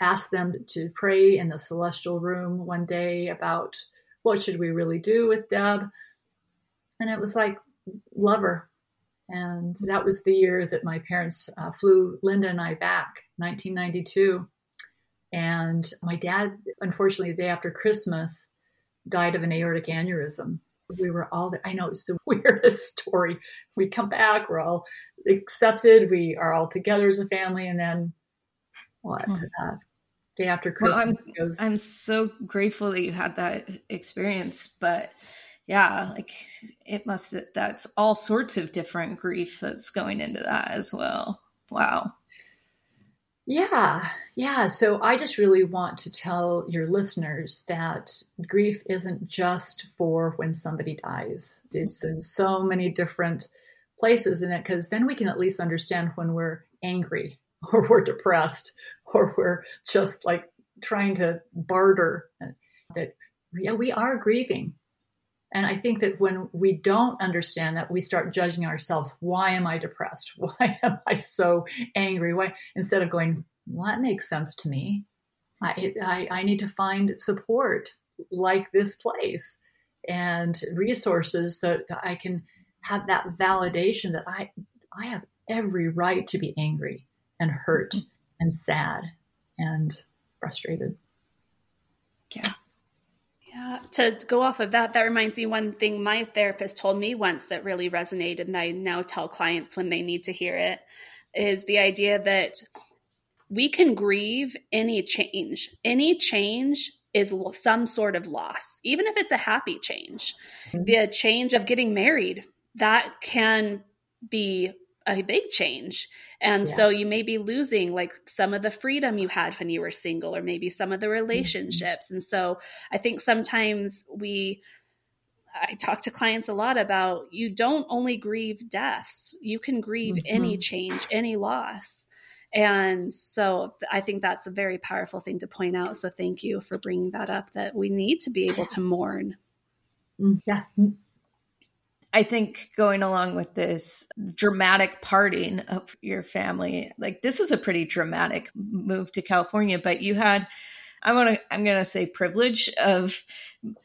asked them to pray in the celestial room one day about what should we really do with Deb. And it was like, lover. And that was the year that my parents uh, flew Linda and I back, 1992. And my dad, unfortunately, the day after Christmas, died of an aortic aneurysm. We were all there. I know it's the weirdest story. We come back, we're all accepted, we are all together as a family, and then what? Hmm. Uh, day after Christmas. Well, I'm, goes, I'm so grateful that you had that experience, but yeah, like it must, that's all sorts of different grief that's going into that as well. Wow. Yeah, yeah. So I just really want to tell your listeners that grief isn't just for when somebody dies. It's in so many different places in it because then we can at least understand when we're angry or we're depressed or we're just like trying to barter that yeah we are grieving and I think that when we don't understand that, we start judging ourselves. Why am I depressed? Why am I so angry? Why instead of going, well, that makes sense to me. I, I, I need to find support like this place and resources that I can have that validation that I I have every right to be angry and hurt mm-hmm. and sad and frustrated. Yeah. Yeah, to go off of that, that reminds me one thing my therapist told me once that really resonated, and I now tell clients when they need to hear it is the idea that we can grieve any change. Any change is some sort of loss, even if it's a happy change. Mm-hmm. The change of getting married, that can be a big change. And yeah. so you may be losing like some of the freedom you had when you were single, or maybe some of the mm-hmm. relationships. Mm-hmm. And so I think sometimes we, I talk to clients a lot about you don't only grieve deaths, you can grieve mm-hmm. any change, any loss. And so I think that's a very powerful thing to point out. So thank you for bringing that up that we need to be able to mourn. Mm, yeah. I think going along with this dramatic parting of your family, like this is a pretty dramatic move to California, but you had I want to I'm going to say privilege of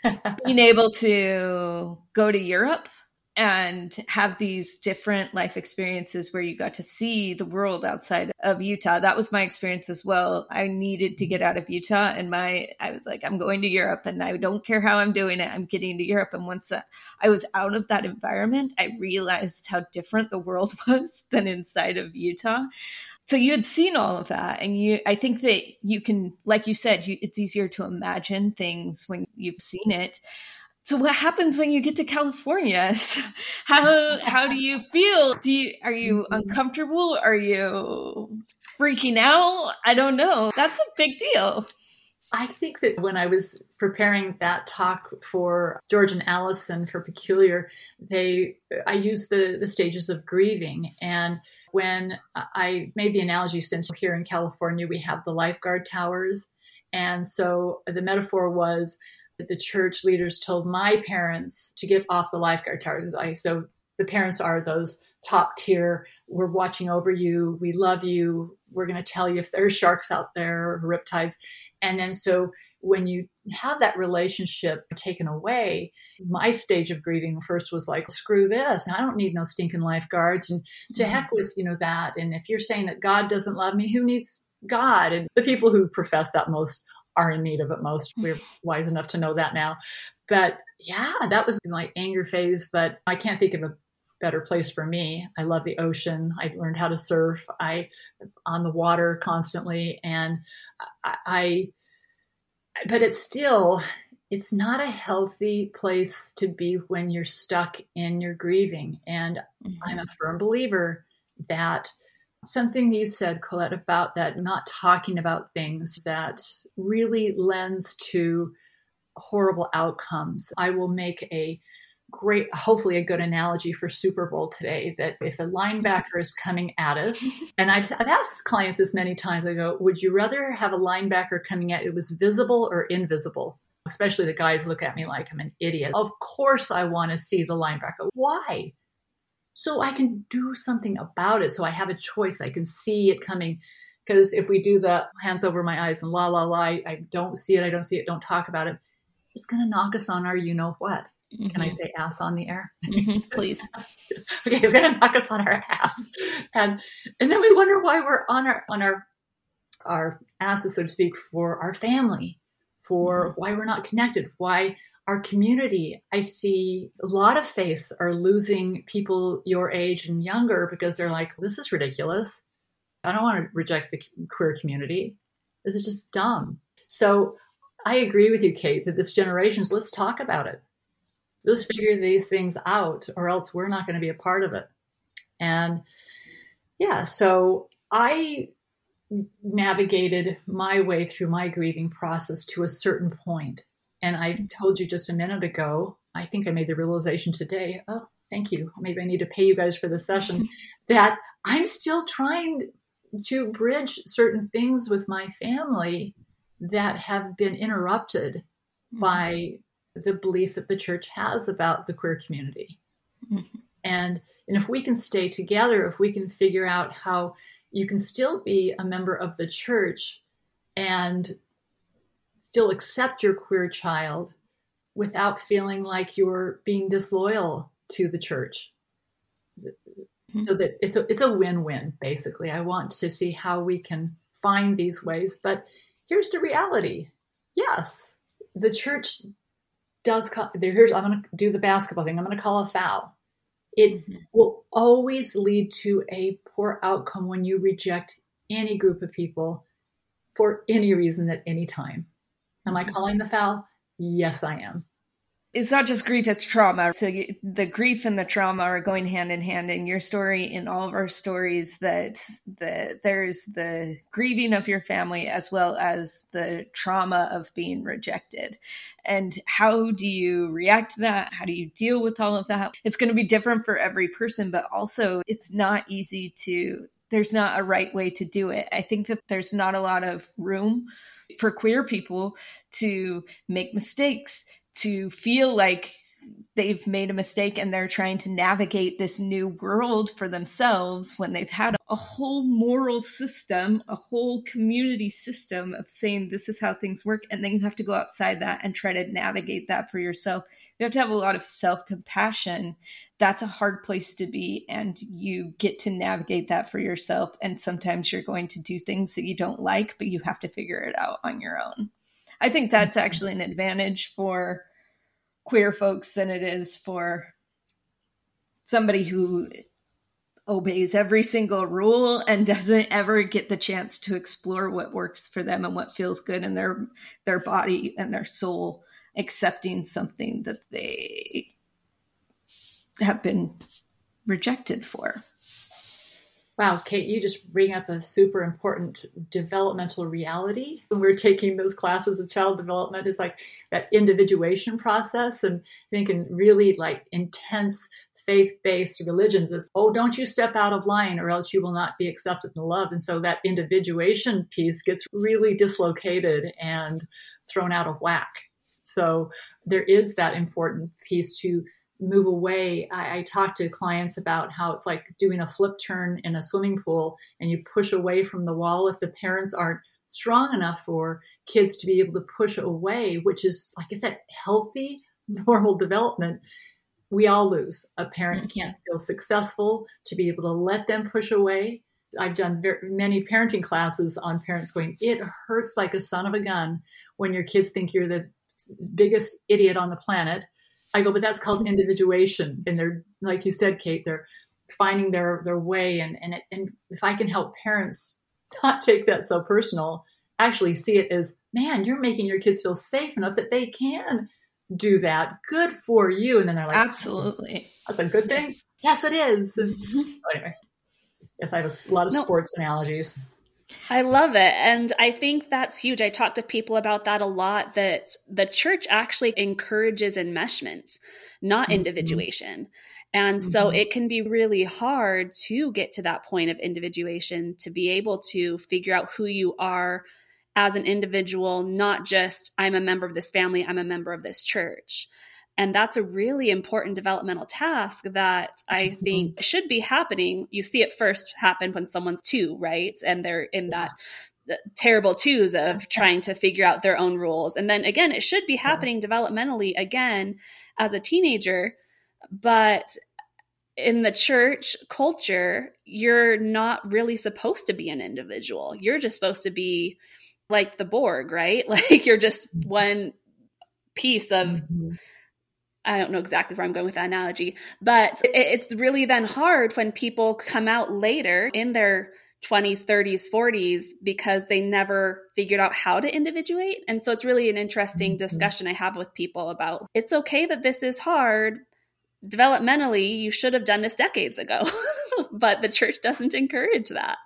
being able to go to Europe and have these different life experiences where you got to see the world outside of Utah. That was my experience as well. I needed to get out of Utah and my I was like I'm going to Europe and I don't care how I'm doing it. I'm getting to Europe and once I was out of that environment, I realized how different the world was than inside of Utah. So you had seen all of that and you I think that you can like you said, you, it's easier to imagine things when you've seen it so what happens when you get to California? how how do you feel? Do you are you mm-hmm. uncomfortable? Are you freaking out? I don't know. That's a big deal. I think that when I was preparing that talk for George and Allison for Peculiar, they I used the the stages of grieving and when I made the analogy since here in California we have the lifeguard towers and so the metaphor was the church leaders told my parents to get off the lifeguard towers. I, so the parents are those top tier. We're watching over you. We love you. We're going to tell you if there's sharks out there or riptides. And then so when you have that relationship taken away, my stage of grieving first was like, screw this. I don't need no stinking lifeguards. And to mm-hmm. heck with, you know, that. And if you're saying that God doesn't love me, who needs God? And the people who profess that most are in need of it most. We're wise enough to know that now. But yeah, that was my anger phase. But I can't think of a better place for me. I love the ocean. I learned how to surf. I on the water constantly, and I, I but it's still it's not a healthy place to be when you're stuck in your grieving. And mm-hmm. I'm a firm believer that something you said, Colette, about that not talking about things that really lends to horrible outcomes. I will make a great, hopefully, a good analogy for Super Bowl today that if a linebacker is coming at us, and I've, I've asked clients this many times, I go, would you rather have a linebacker coming at you was visible or invisible? Especially the guys look at me like I'm an idiot. Of course, I want to see the linebacker. Why? So I can do something about it. So I have a choice. I can see it coming. Because if we do the hands over my eyes and la la la, I, I don't see it, I don't see it, don't talk about it, it's going to knock us on our you know what. Mm-hmm. Can I mm-hmm. say ass on the air? Mm-hmm, please. okay, it's gonna knock us on our ass, and and then we wonder why we're on our on our our asses, so to speak, for our family, for mm-hmm. why we're not connected, why our community. I see a lot of faiths are losing people your age and younger because they're like, this is ridiculous. I don't want to reject the queer community. This is just dumb. So I agree with you, Kate, that this generation's let's talk about it let's figure these things out or else we're not going to be a part of it. And yeah, so I navigated my way through my grieving process to a certain point. And I told you just a minute ago, I think I made the realization today. Oh, thank you. Maybe I need to pay you guys for the session that I'm still trying to bridge certain things with my family that have been interrupted mm-hmm. by the belief that the church has about the queer community. Mm-hmm. And, and if we can stay together, if we can figure out how you can still be a member of the church and still accept your queer child without feeling like you're being disloyal to the church. Mm-hmm. So that it's a it's a win-win basically. I want to see how we can find these ways, but here's the reality. Yes, the church does call, here's I'm going to do the basketball thing. I'm going to call a foul. It mm-hmm. will always lead to a poor outcome when you reject any group of people for any reason at any time. Am I calling the foul? Yes, I am. It's not just grief it's trauma. So the grief and the trauma are going hand in hand in your story in all of our stories that the there's the grieving of your family as well as the trauma of being rejected. And how do you react to that? How do you deal with all of that? It's going to be different for every person but also it's not easy to there's not a right way to do it. I think that there's not a lot of room for queer people to make mistakes to feel like they've made a mistake and they're trying to navigate this new world for themselves when they've had a whole moral system, a whole community system of saying this is how things work. And then you have to go outside that and try to navigate that for yourself. You have to have a lot of self compassion. That's a hard place to be. And you get to navigate that for yourself. And sometimes you're going to do things that you don't like, but you have to figure it out on your own. I think that's mm-hmm. actually an advantage for queer folks than it is for somebody who obeys every single rule and doesn't ever get the chance to explore what works for them and what feels good in their their body and their soul accepting something that they have been rejected for Wow, Kate, you just bring up a super important developmental reality. When we're taking those classes of child development, is like that individuation process and thinking really like intense faith-based religions is, oh, don't you step out of line or else you will not be accepted and loved. And so that individuation piece gets really dislocated and thrown out of whack. So there is that important piece to move away. I, I talk to clients about how it's like doing a flip turn in a swimming pool and you push away from the wall if the parents aren't strong enough for kids to be able to push away, which is, like I said, healthy, normal development, we all lose. A parent mm-hmm. can't feel successful to be able to let them push away. I've done very, many parenting classes on parents going, it hurts like a son of a gun when your kids think you're the biggest idiot on the planet. I go, but that's called individuation. And they're, like you said, Kate, they're finding their, their way. And, and, it, and if I can help parents not take that so personal, actually see it as, man, you're making your kids feel safe enough that they can do that. Good for you. And then they're like, absolutely. That's a good thing. Yes, it is. Mm-hmm. Anyway, yes, I have a lot of no. sports analogies. I love it. And I think that's huge. I talk to people about that a lot that the church actually encourages enmeshment, not mm-hmm. individuation. And mm-hmm. so it can be really hard to get to that point of individuation to be able to figure out who you are as an individual, not just I'm a member of this family, I'm a member of this church. And that's a really important developmental task that I mm-hmm. think should be happening. You see it first happen when someone's two, right? And they're in that terrible twos of trying to figure out their own rules. And then again, it should be happening developmentally again as a teenager. But in the church culture, you're not really supposed to be an individual. You're just supposed to be like the Borg, right? Like you're just mm-hmm. one piece of. Mm-hmm. I don't know exactly where I'm going with that analogy, but it's really then hard when people come out later in their 20s, 30s, 40s because they never figured out how to individuate. And so it's really an interesting mm-hmm. discussion I have with people about it's okay that this is hard. Developmentally, you should have done this decades ago, but the church doesn't encourage that.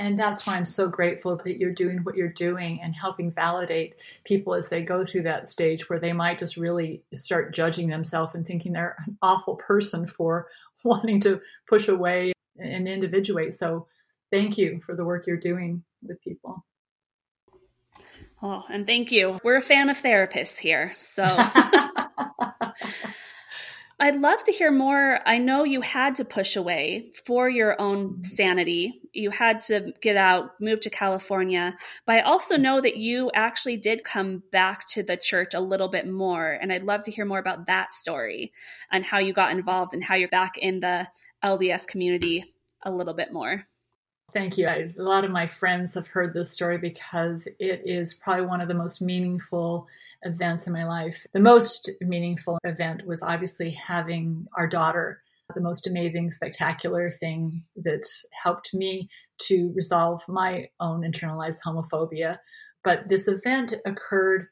And that's why I'm so grateful that you're doing what you're doing and helping validate people as they go through that stage where they might just really start judging themselves and thinking they're an awful person for wanting to push away and individuate. So thank you for the work you're doing with people. Oh, and thank you. We're a fan of therapists here. So I'd love to hear more. I know you had to push away for your own sanity. You had to get out, move to California. But I also know that you actually did come back to the church a little bit more. And I'd love to hear more about that story and how you got involved and how you're back in the LDS community a little bit more. Thank you. A lot of my friends have heard this story because it is probably one of the most meaningful events in my life. The most meaningful event was obviously having our daughter, the most amazing, spectacular thing that helped me to resolve my own internalized homophobia. But this event occurred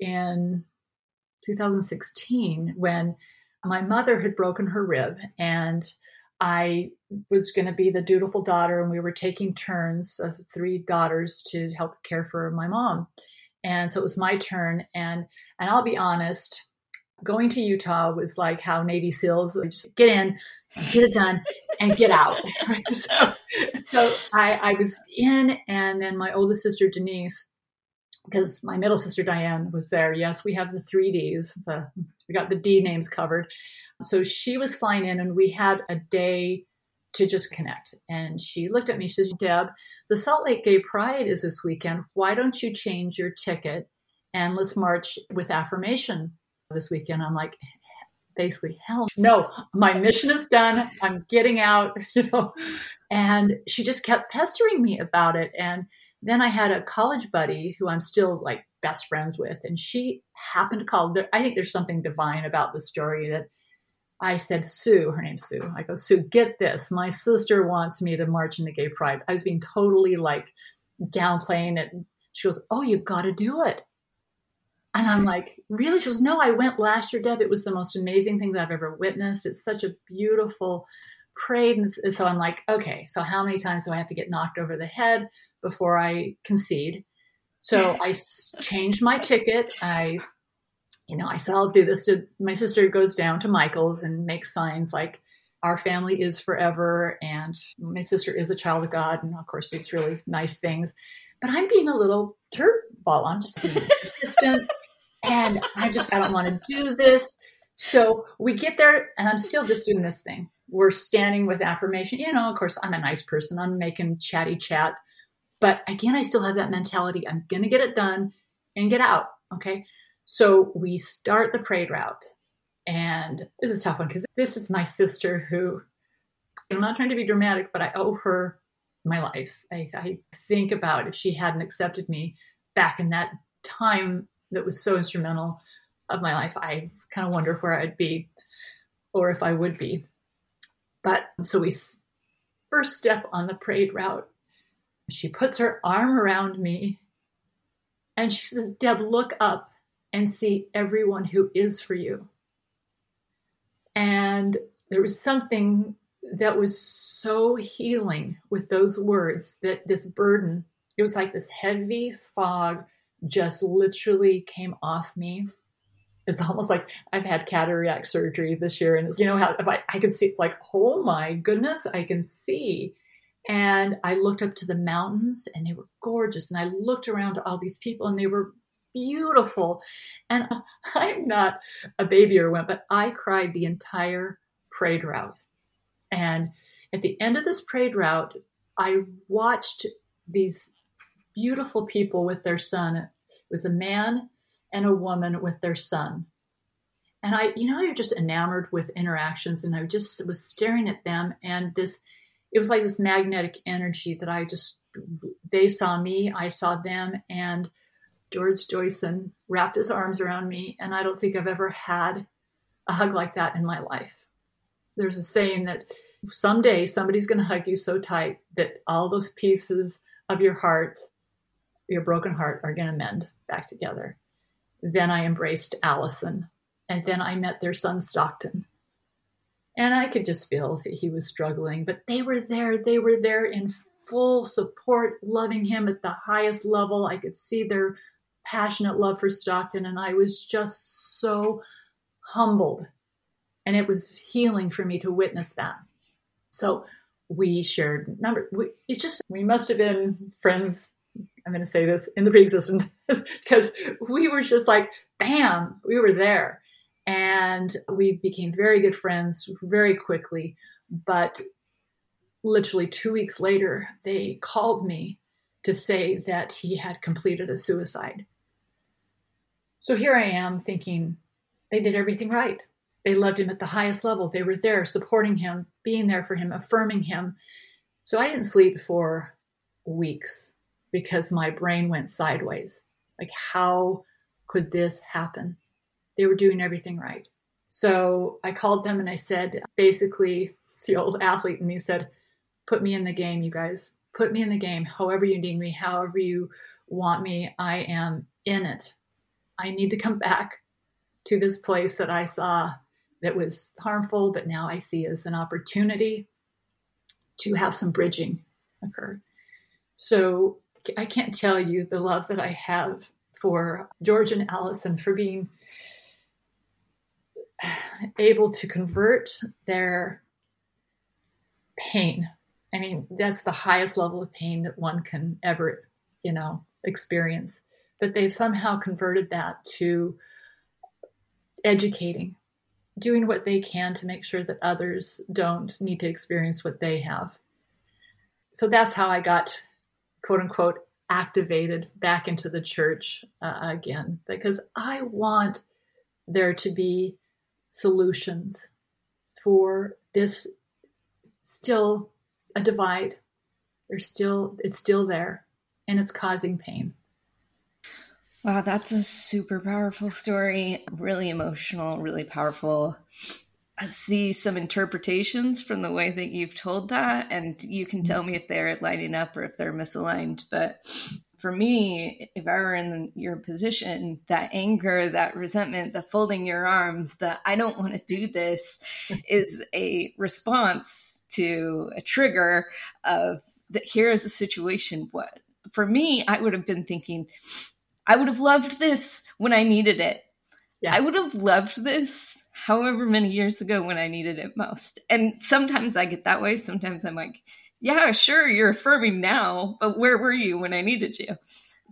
in 2016 when my mother had broken her rib and I was going to be the dutiful daughter, and we were taking turns, uh, three daughters, to help care for my mom and so it was my turn. And and i'll be honest going to utah was like how navy seals just get in get it done and get out so, so I, I was in and then my oldest sister denise because my middle sister diane was there. Yes we have the three d's so we got the d names covered. So she was flying in and we had a day to just connect. And she looked at me, she says, Deb, the Salt Lake Gay Pride is this weekend. Why don't you change your ticket and let's march with affirmation this weekend? I'm like, basically, hell no, my mission is done. I'm getting out, you know. And she just kept pestering me about it. And then I had a college buddy who I'm still like best friends with, and she happened to call. I think there's something divine about the story that I said, Sue, her name's Sue. I go, Sue, get this. My sister wants me to march in the gay pride. I was being totally like downplaying it. She goes, Oh, you've got to do it. And I'm like, Really? She goes, No, I went last year, Deb. It was the most amazing thing I've ever witnessed. It's such a beautiful parade. And so I'm like, Okay, so how many times do I have to get knocked over the head before I concede? So I changed my ticket. I you know, I said, I'll do this. My sister goes down to Michael's and makes signs like, our family is forever. And my sister is a child of God. And of course, these really nice things. But I'm being a little turd ball. I'm just being persistent. and I just, I don't want to do this. So we get there, and I'm still just doing this thing. We're standing with affirmation. You know, of course, I'm a nice person. I'm making chatty chat But again, I still have that mentality I'm to get it done and get out. Okay. So we start the parade route. And this is a tough one because this is my sister who I'm not trying to be dramatic, but I owe her my life. I, I think about if she hadn't accepted me back in that time that was so instrumental of my life, I kind of wonder where I'd be or if I would be. But so we first step on the parade route. She puts her arm around me and she says, Deb, look up and see everyone who is for you. And there was something that was so healing with those words that this burden, it was like this heavy fog just literally came off me. It's almost like I've had cataract surgery this year, and you know how I, I can see like, oh my goodness, I can see. And I looked up to the mountains, and they were gorgeous. And I looked around to all these people, and they were beautiful. And I'm not a baby or wimp, but I cried the entire parade route. And at the end of this parade route, I watched these beautiful people with their son. It was a man and a woman with their son. And I, you know, you're just enamored with interactions, and I just was staring at them, and this, it was like this magnetic energy that I just, they saw me, I saw them, and George Joyson wrapped his arms around me, and I don't think I've ever had a hug like that in my life. There's a saying that someday somebody's going to hug you so tight that all those pieces of your heart, your broken heart, are going to mend back together. Then I embraced Allison, and then I met their son Stockton. And I could just feel that he was struggling, but they were there. They were there in full support, loving him at the highest level. I could see their passionate love for Stockton, and I was just so humbled. And it was healing for me to witness that. So we shared number. We, it's just we must have been friends. I'm going to say this in the pre-existent because we were just like, bam, we were there, and we became very good friends very quickly. But literally two weeks later, they called me to say that he had completed a suicide. So here I am thinking they did everything right. They loved him at the highest level. They were there supporting him, being there for him, affirming him. So I didn't sleep for weeks because my brain went sideways. Like, how could this happen? They were doing everything right. So I called them and I said, basically, the old athlete in me said, put me in the game, you guys. Put me in the game. However you need me, however you want me, I am in it. I need to come back to this place that I saw that was harmful, but now I see as an opportunity to have some bridging occur. So I can't tell you the love that I have for George and Allison for being able to convert their pain. I mean, that's the highest level of pain that one can ever, you know, experience. But they've somehow converted that to educating doing what they can to make sure that others don't need to experience what they have. So that's how I got, quote unquote, activated back into the church uh, again, because I want there to be solutions for this still a divide. There's still, it's still there and it's causing pain. Wow, that's a super powerful story. Really emotional, really powerful. I see some interpretations from the way that you've told that, and you can tell me if they're lining up or if they're misaligned. But for me, if I were in your position, that anger, that resentment, the folding your arms, the I don't want to do this is a response to a trigger of that here is a situation. What for me, I would have been thinking, I would have loved this when I needed it. Yeah. I would have loved this however many years ago when I needed it most. And sometimes I get that way. Sometimes I'm like, yeah, sure, you're affirming now, but where were you when I needed you?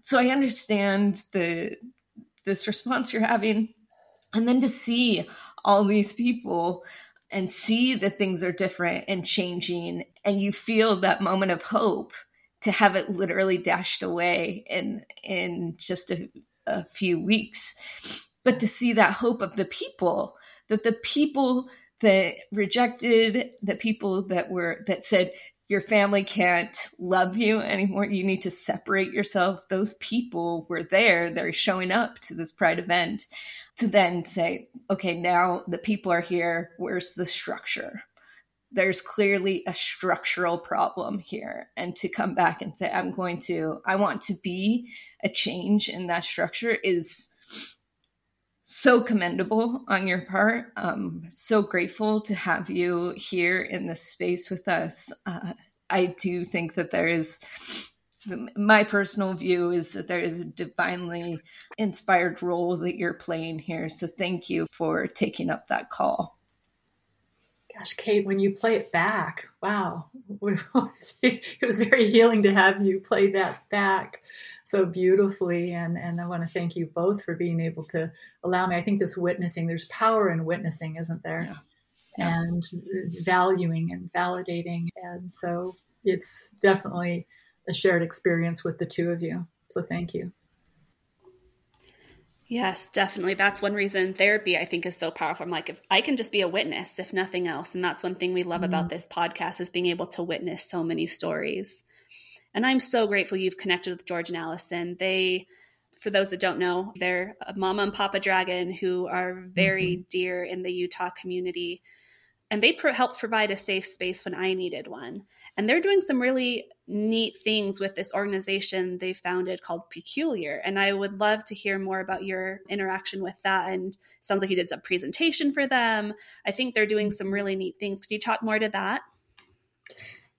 So I understand the this response you're having. And then to see all these people and see that things are different and changing and you feel that moment of hope to have it literally dashed away in in just a, a few weeks. But to see that hope of the people that the people that rejected the people that were that said your family can't love you anymore. You need to separate yourself. Those people were there. They're showing up to this pride event to then say okay now the people are here. Where's the structure there's clearly a structural problem here and to come back and say i'm going to i want to be a change in that structure is so commendable on your part. Um, so grateful to have you here in this space with us. Uh, I do think that there is, my personal view is that there is a divinely inspired role that you're playing here. So thank you for taking up that call. Gosh, Kate, when you play it back, wow, it was very healing to have you play that back so beautifully. And, and I want to thank you both for being able to allow me. I think this witnessing, there's power in witnessing, isn't there? Yeah. Yeah. And valuing and validating. And so it's definitely a shared experience with the two of you. So thank you. Yes, definitely. That's one reason therapy I think is so powerful. I'm like, if I can just be a witness, if nothing else. And that's one thing we love mm-hmm. about this podcast is being able to witness so many stories. And I'm so grateful you've connected with George and Allison. They, for those that don't know, they're Mama and Papa Dragon, who are very mm-hmm. dear in the Utah community. And they pro- helped provide a safe space when I needed one. And they're doing some really neat things with this organization they founded called Peculiar. And I would love to hear more about your interaction with that. And sounds like you did some presentation for them. I think they're doing some really neat things. Could you talk more to that?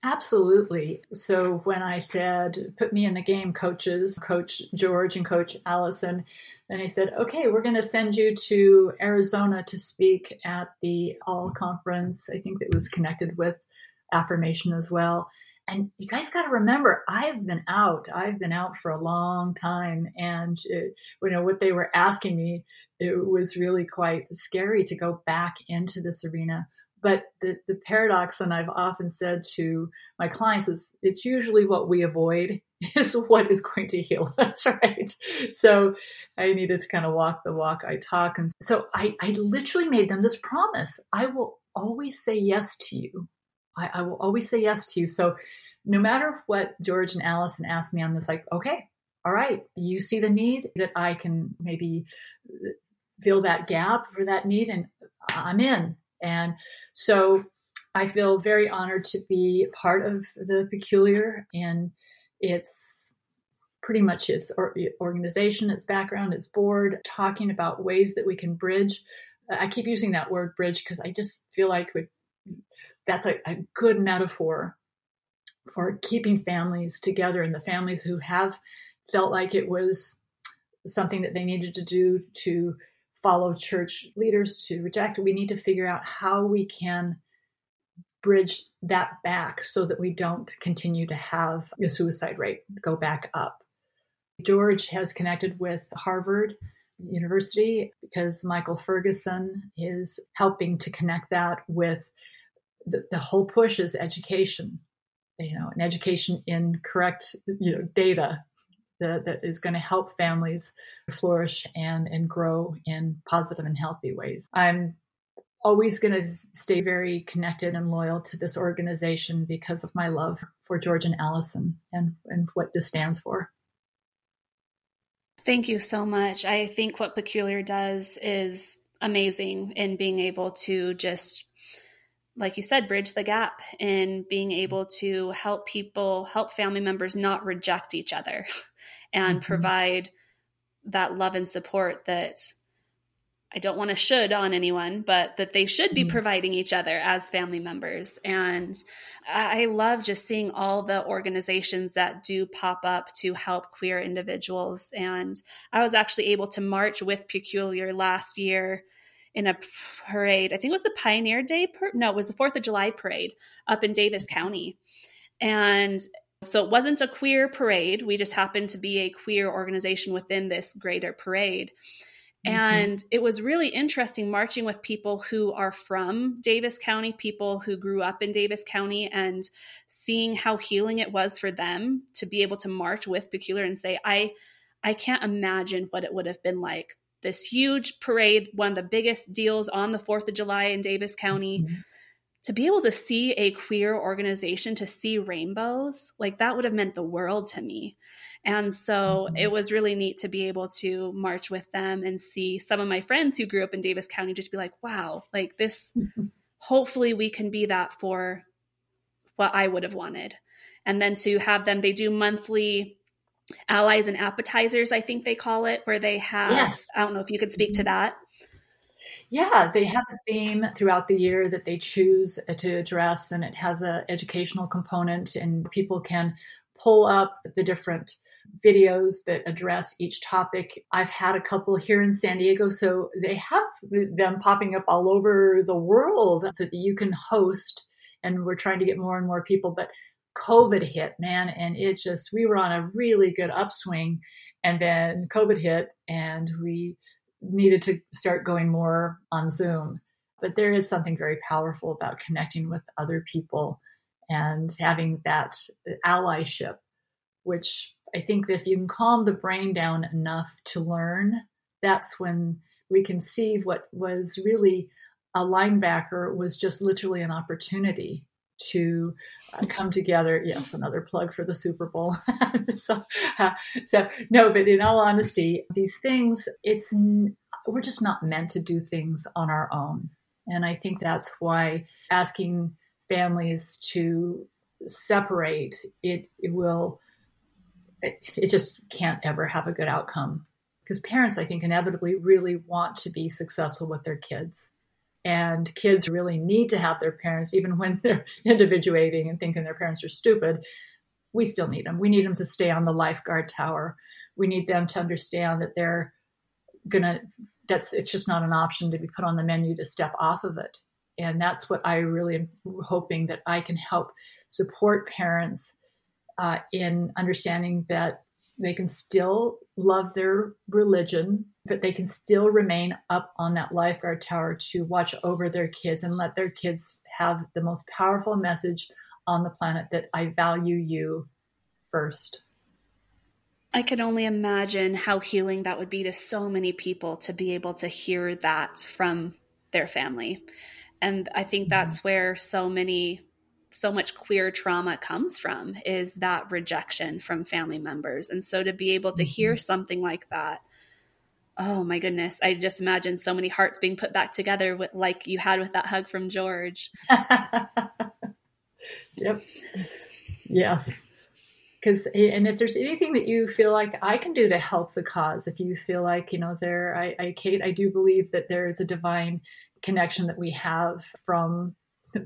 Absolutely. So when I said, put me in the game, coaches, Coach George and Coach Allison, then I said, okay, we're going to send you to Arizona to speak at the All Conference. I think it was connected with affirmation as well. And you guys got to remember, I've been out. I've been out for a long time. And, it, you know, what they were asking me, it was really quite scary to go back into this arena but the, the paradox, and I've often said to my clients, is it's usually what we avoid is what is going to heal us, right? So I needed to kind of walk the walk I talk. And so I, I literally made them this promise I will always say yes to you. I, I will always say yes to you. So no matter what George and Allison asked me, I'm just like, okay, all right, you see the need that I can maybe uh, fill that gap for that need, and I'm in. And so I feel very honored to be part of the Peculiar, and it's pretty much its organization, its background, its board, talking about ways that we can bridge. I keep using that word bridge because I just feel like that's a, a good metaphor for keeping families together and the families who have felt like it was something that they needed to do to follow church leaders to reject. We need to figure out how we can bridge that back so that we don't continue to have the suicide rate go back up. George has connected with Harvard University because Michael Ferguson is helping to connect that with the, whole push is education, you know, an education in correct, you know, data that, that is going to help families flourish and, and grow in positive and healthy ways. I'm always going to stay very connected and loyal to this organization because of my love for George and Allison and, and what this stands for. Thank you so much. I think what Peculiar does is amazing in being able to just like you said, bridge the gap in being able to help people, help family members not reject each other. and mm-hmm. provide that love and support that I don't want to should on anyone, but that they should be mm-hmm. providing each other as family members. And I love just seeing all the organizations that do pop up to help queer individuals. And I was actually able to march with Peculiar last year in a parade. I think it was the Pioneer Day. Per- no, it was the Fourth of July parade up in Davis County. And so it wasn't a queer parade. We just happened to be a queer organization within this greater parade. Mm-hmm. And it was really interesting marching with people who are from Davis County, people who grew up in Davis County, and seeing how healing it was for them to be able to march with Peculiar and say, I I can't imagine what it would have been like. This huge parade, one of the biggest deals on the 4th of July in Davis County. Mm-hmm. To be able to see a queer organization, to see rainbows, like that would have meant the world to me. And so mm-hmm. it was really neat to be able to march with them and see some of my friends who grew up in Davis County just be like, wow, like this, mm-hmm. hopefully we can be that for what I would have wanted. And then to have them, they do monthly allies and appetizers, I think they call it, where they have, yes. I don't know if you could speak to mm-hmm. that. Yeah, they have a theme throughout the year that they choose to address, and it has an educational component, and people can pull up the different videos that address each topic. I've had a couple here in San Diego, so they have them popping up all over the world so that you can host. And we're trying to get more and more people, but COVID hit, man, and it just, we were on a really good upswing. And then COVID hit, and we needed to start going more on Zoom. But there is something very powerful about connecting with other people and having that allyship, which I think if you can calm the brain down enough to learn, that's when we can see what was really a linebacker was just literally an opportunity to uh, come together. Yes, another plug for the Super Bowl. so, uh, so no, but in all honesty, these things, it's we're just not meant to do things on our own, and I think that's why asking families to separate it, it will it, just can't ever have a good outcome because parents, I think, inevitably really want to be successful with their kids. And kids really need to have their parents, even when they're individuating and thinking their parents are stupid. We still need them. We need them to stay on the lifeguard tower. We need them to understand that they're gonna. That's it's just not an option to be put on the menu to step off of it. And that's what I really am hoping that I can help support parents uh, in understanding that they can still love their religion, but they can still remain up on that lifeguard tower to watch over their kids and let their kids have the most powerful message on the planet that I value you first. I can only imagine how healing that would be to so many people to be able to hear that from their family. And I think mm-hmm. that's where so many so much queer trauma comes from is that rejection from family members. And so to be able to hear mm-hmm. something like that, oh my goodness, I just imagine so many hearts being put back together with like you had with that hug from George. yep. Yes. Because, and if there's anything that you feel like I can do to help the cause, if you feel like, you know, there, I, I Kate, I do believe that there is a divine connection that we have from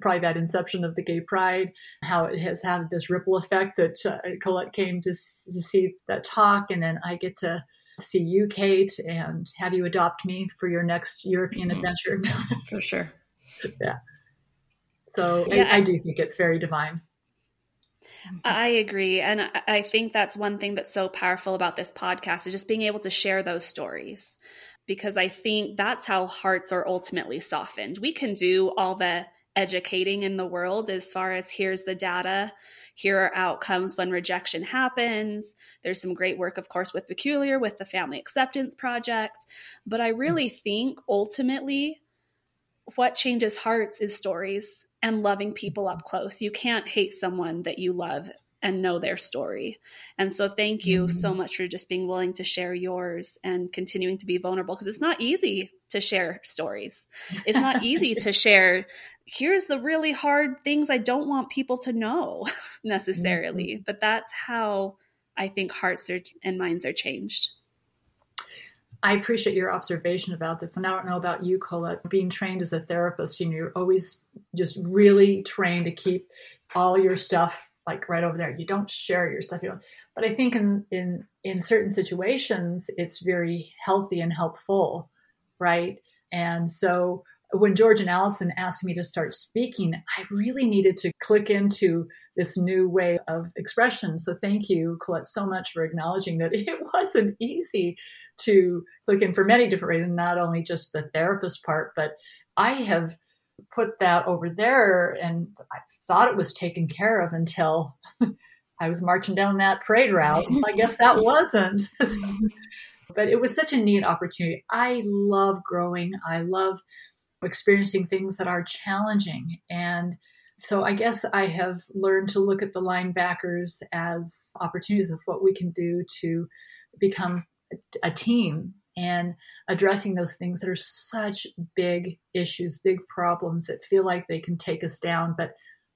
probably that inception of the gay pride, how it has had this ripple effect that uh, Colette came to, to see that talk. And then I get to see you, Kate, and have you adopt me for your next European mm-hmm. adventure. for sure. Yeah. So yeah, I, I do think it's very divine. I agree. And I think that's one thing that's so powerful about this podcast is just being able to share those stories because I think that's how hearts are ultimately softened. We can do all the educating in the world as far as here's the data here are outcomes when rejection happens. There's some great work of course with peculiar with the family acceptance project. But i really mm. think ultimately what changes hearts is stories and loving people up close. You can't hate someone that you love and know their story. And so thank you mm-hmm. so much for just being willing to share yours and continuing to be vulnerable because it's not easy to share stories. It's not easy to share here's the really hard things I don't want people to know necessarily, mm-hmm. but that's how I think hearts are, and minds are changed. I appreciate your observation about this. And I don't know about you, Colette, being trained as a therapist, you know, you're always just really trained to keep all your stuff like right over there. You don't share your stuff. You know, but I think in in in certain situations, it's very healthy and helpful, right? And so when George and Allison asked me to start speaking, I really needed to click into this new way of expression. So thank you, Colette, so much for acknowledging that it wasn't easy to click in for many different reasons, not only just the therapist part, but I have put that over there and I thought it was taken care of until I was marching down that parade route. I guess that wasn't. but it was such a neat opportunity. I love growing. I love experiencing things that are challenging. And so I guess I have learned to look at the linebackers as opportunities of what we can do to become a team and addressing those things that are such big issues, big problems that feel like they can take us down. But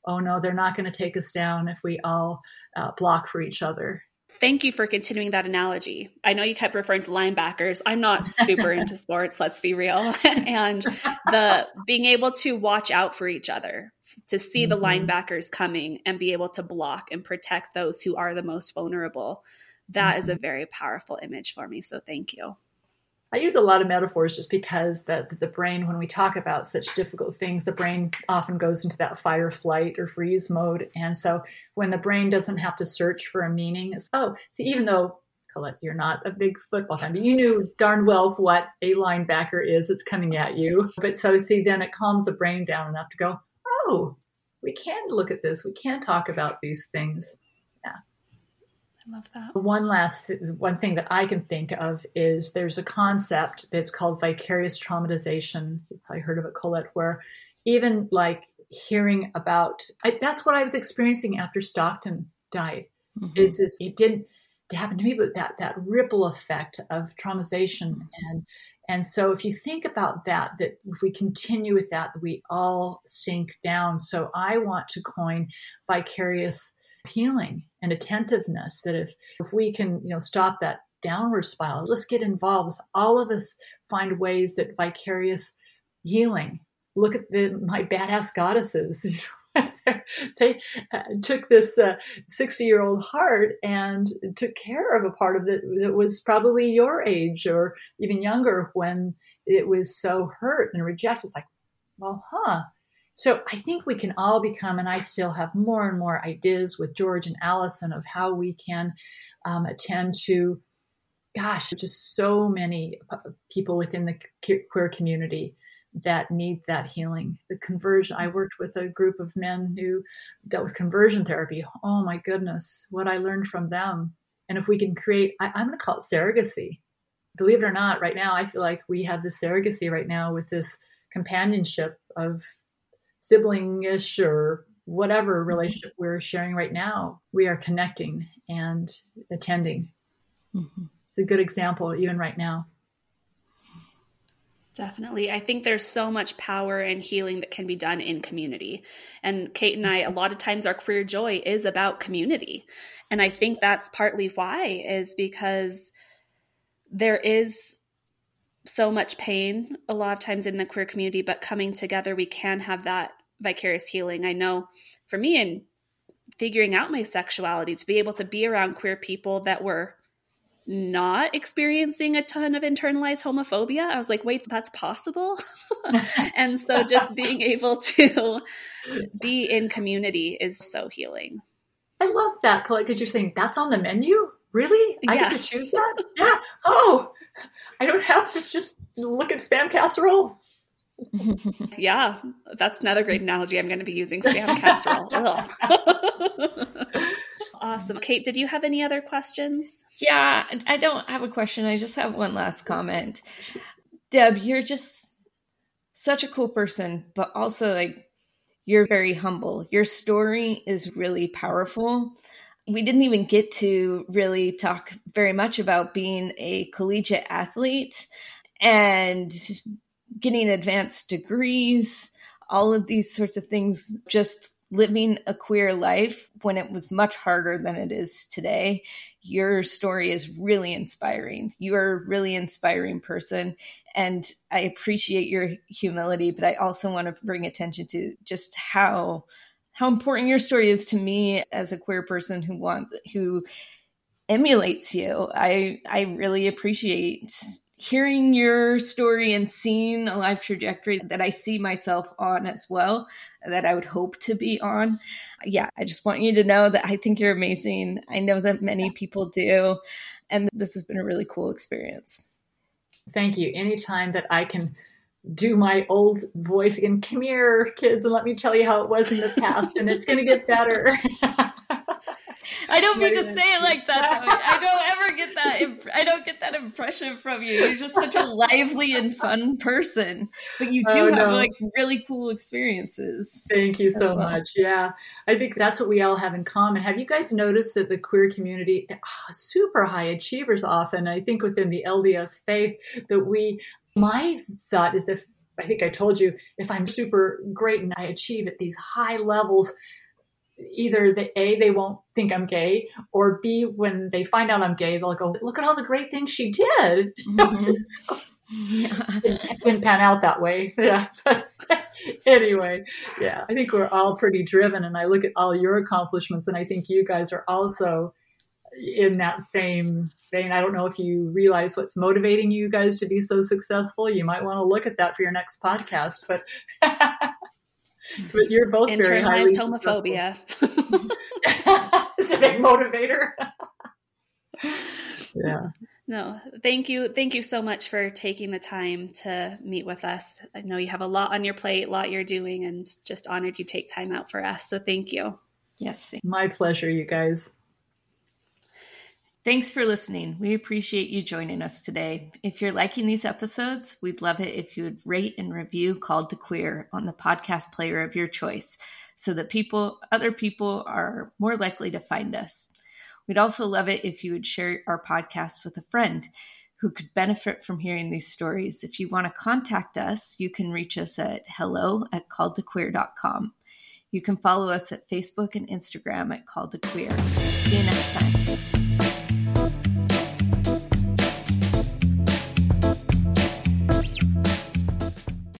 oh no, they're not going to take us down if we all uh, block for each other. Thank you for continuing that analogy. I know you kept referring to linebackers. I'm not super into sports, let's be real. and the being able to watch out for each other, to see mm-hmm. the linebackers coming and be able to block and protect those who are the most vulnerable. That mm-hmm. is a mm-hmm. very powerful image for me. So thank you. I use a lot of metaphors just because that the brain, when we talk about such difficult things, the brain often goes into that fight or flight or freeze mode. And so when the brain doesn't have to search for a meaning, it's, oh, see, even though Colette, you're not a big football fan, but you knew darn well what a linebacker is that's coming at you. But so see, then it calms the brain down enough to go, oh, we can look at this. We can talk about these things. I love that. One last one thing that I can think of is there's a concept that's called vicarious traumatization. You've probably heard of it, Colette, where even like hearing about I, that's what I was experiencing after Stockton died. Mm-hmm. Is this it didn't happen to me, but that that ripple effect of traumatization and and so if you think about that, that if we continue with that, that we all sink down. So I want to coin vicarious healing and attentiveness that if, if we can, you know, stop that downward spiral, let's get involved. All of us find ways that vicarious healing. Look at the my badass goddesses. they uh, took this 60 uh, year old heart and took care of a part of it that was probably your age or even younger when it was so hurt and rejected. It's like, well, huh, so I think we can all become, and I still have more and more ideas with George and Allison of how we can um, attend to, gosh, just so many people within the queer community that need that healing. The conversion. I worked with a group of men who dealt with conversion therapy. Oh my goodness, what I learned from them. And if we can create, I, I'm going to call it surrogacy. Believe it or not, right now I feel like we have this surrogacy right now with this companionship of sibling-ish or whatever mm-hmm. relationship we're sharing right now, we are connecting and attending. Mm-hmm. It's a good example, even right now. Definitely. I think there's so much power and healing that can be done in community. And Kate and I, a lot of times our queer joy is about community. And I think that's partly why, is because there is so much pain a lot of times in the queer community, but coming together, we can have that vicarious healing. I know for me, in figuring out my sexuality, to be able to be around queer people that were not experiencing a ton of internalized homophobia, I was like, wait, that's possible. and so just being able to be in community is so healing. I love that, Colette, because you're saying that's on the menu. Really? I yeah. get to choose that? yeah. Oh, I don't have to just look at spam casserole. yeah, that's another great analogy. I'm going to be using spam casserole. awesome. Kate, did you have any other questions? Yeah, I don't have a question. I just have one last comment. Deb, you're just such a cool person, but also like you're very humble. Your story is really powerful we didn't even get to really talk very much about being a collegiate athlete and getting advanced degrees, all of these sorts of things, just living a queer life when it was much harder than it is today. Your story is really inspiring. You are a really inspiring person. And I appreciate your humility, but I also want to bring attention to just how how important your story is to me as a queer person who want who emulates you. I I really appreciate hearing your story and seeing a life trajectory that I see myself on as well, that I would hope to be on. Yeah, I just want you to know that I think you're amazing. I know that many people do. And this has been a really cool experience. Thank you. Anytime that I can do my old voice again, come here, kids, and let me tell you how it was in the past, and it's going to get better. I don't mean to say it like that. I don't ever get that. Imp- I don't get that impression from you. You're just such a lively and fun person, but you do oh, have no. like really cool experiences. Thank you so well. much. Yeah, I think that's what we all have in common. Have you guys noticed that the queer community, oh, super high achievers, often I think within the LDS faith, that we. My thought is if I think I told you if I'm super great and I achieve at these high levels, either the A, they won't think I'm gay, or B, when they find out I'm gay, they'll go, look at all the great things she did. Mm-hmm. so, yeah. didn't, didn't, pan out that way. Yeah. But anyway, yeah, I think we're all pretty driven. And I look at all your accomplishments, and I think you guys are also in that same vein. I don't know if you realize what's motivating you guys to be so successful. You might want to look at that for your next podcast. But but you're both very highly homophobia. it's a big motivator. yeah. No, thank you. Thank you so much for taking the time to meet with us. I know you have a lot on your plate, a lot you're doing, and just honored you take time out for us. So thank you. Yes. My pleasure, you guys. Thanks for listening. We appreciate you joining us today. If you're liking these episodes, we'd love it if you would rate and review Called to Queer on the podcast player of your choice so that people, other people are more likely to find us. We'd also love it if you would share our podcast with a friend who could benefit from hearing these stories. If you want to contact us, you can reach us at hello at calledtoqueer.com. You can follow us at Facebook and Instagram at Called to Queer. See you next time.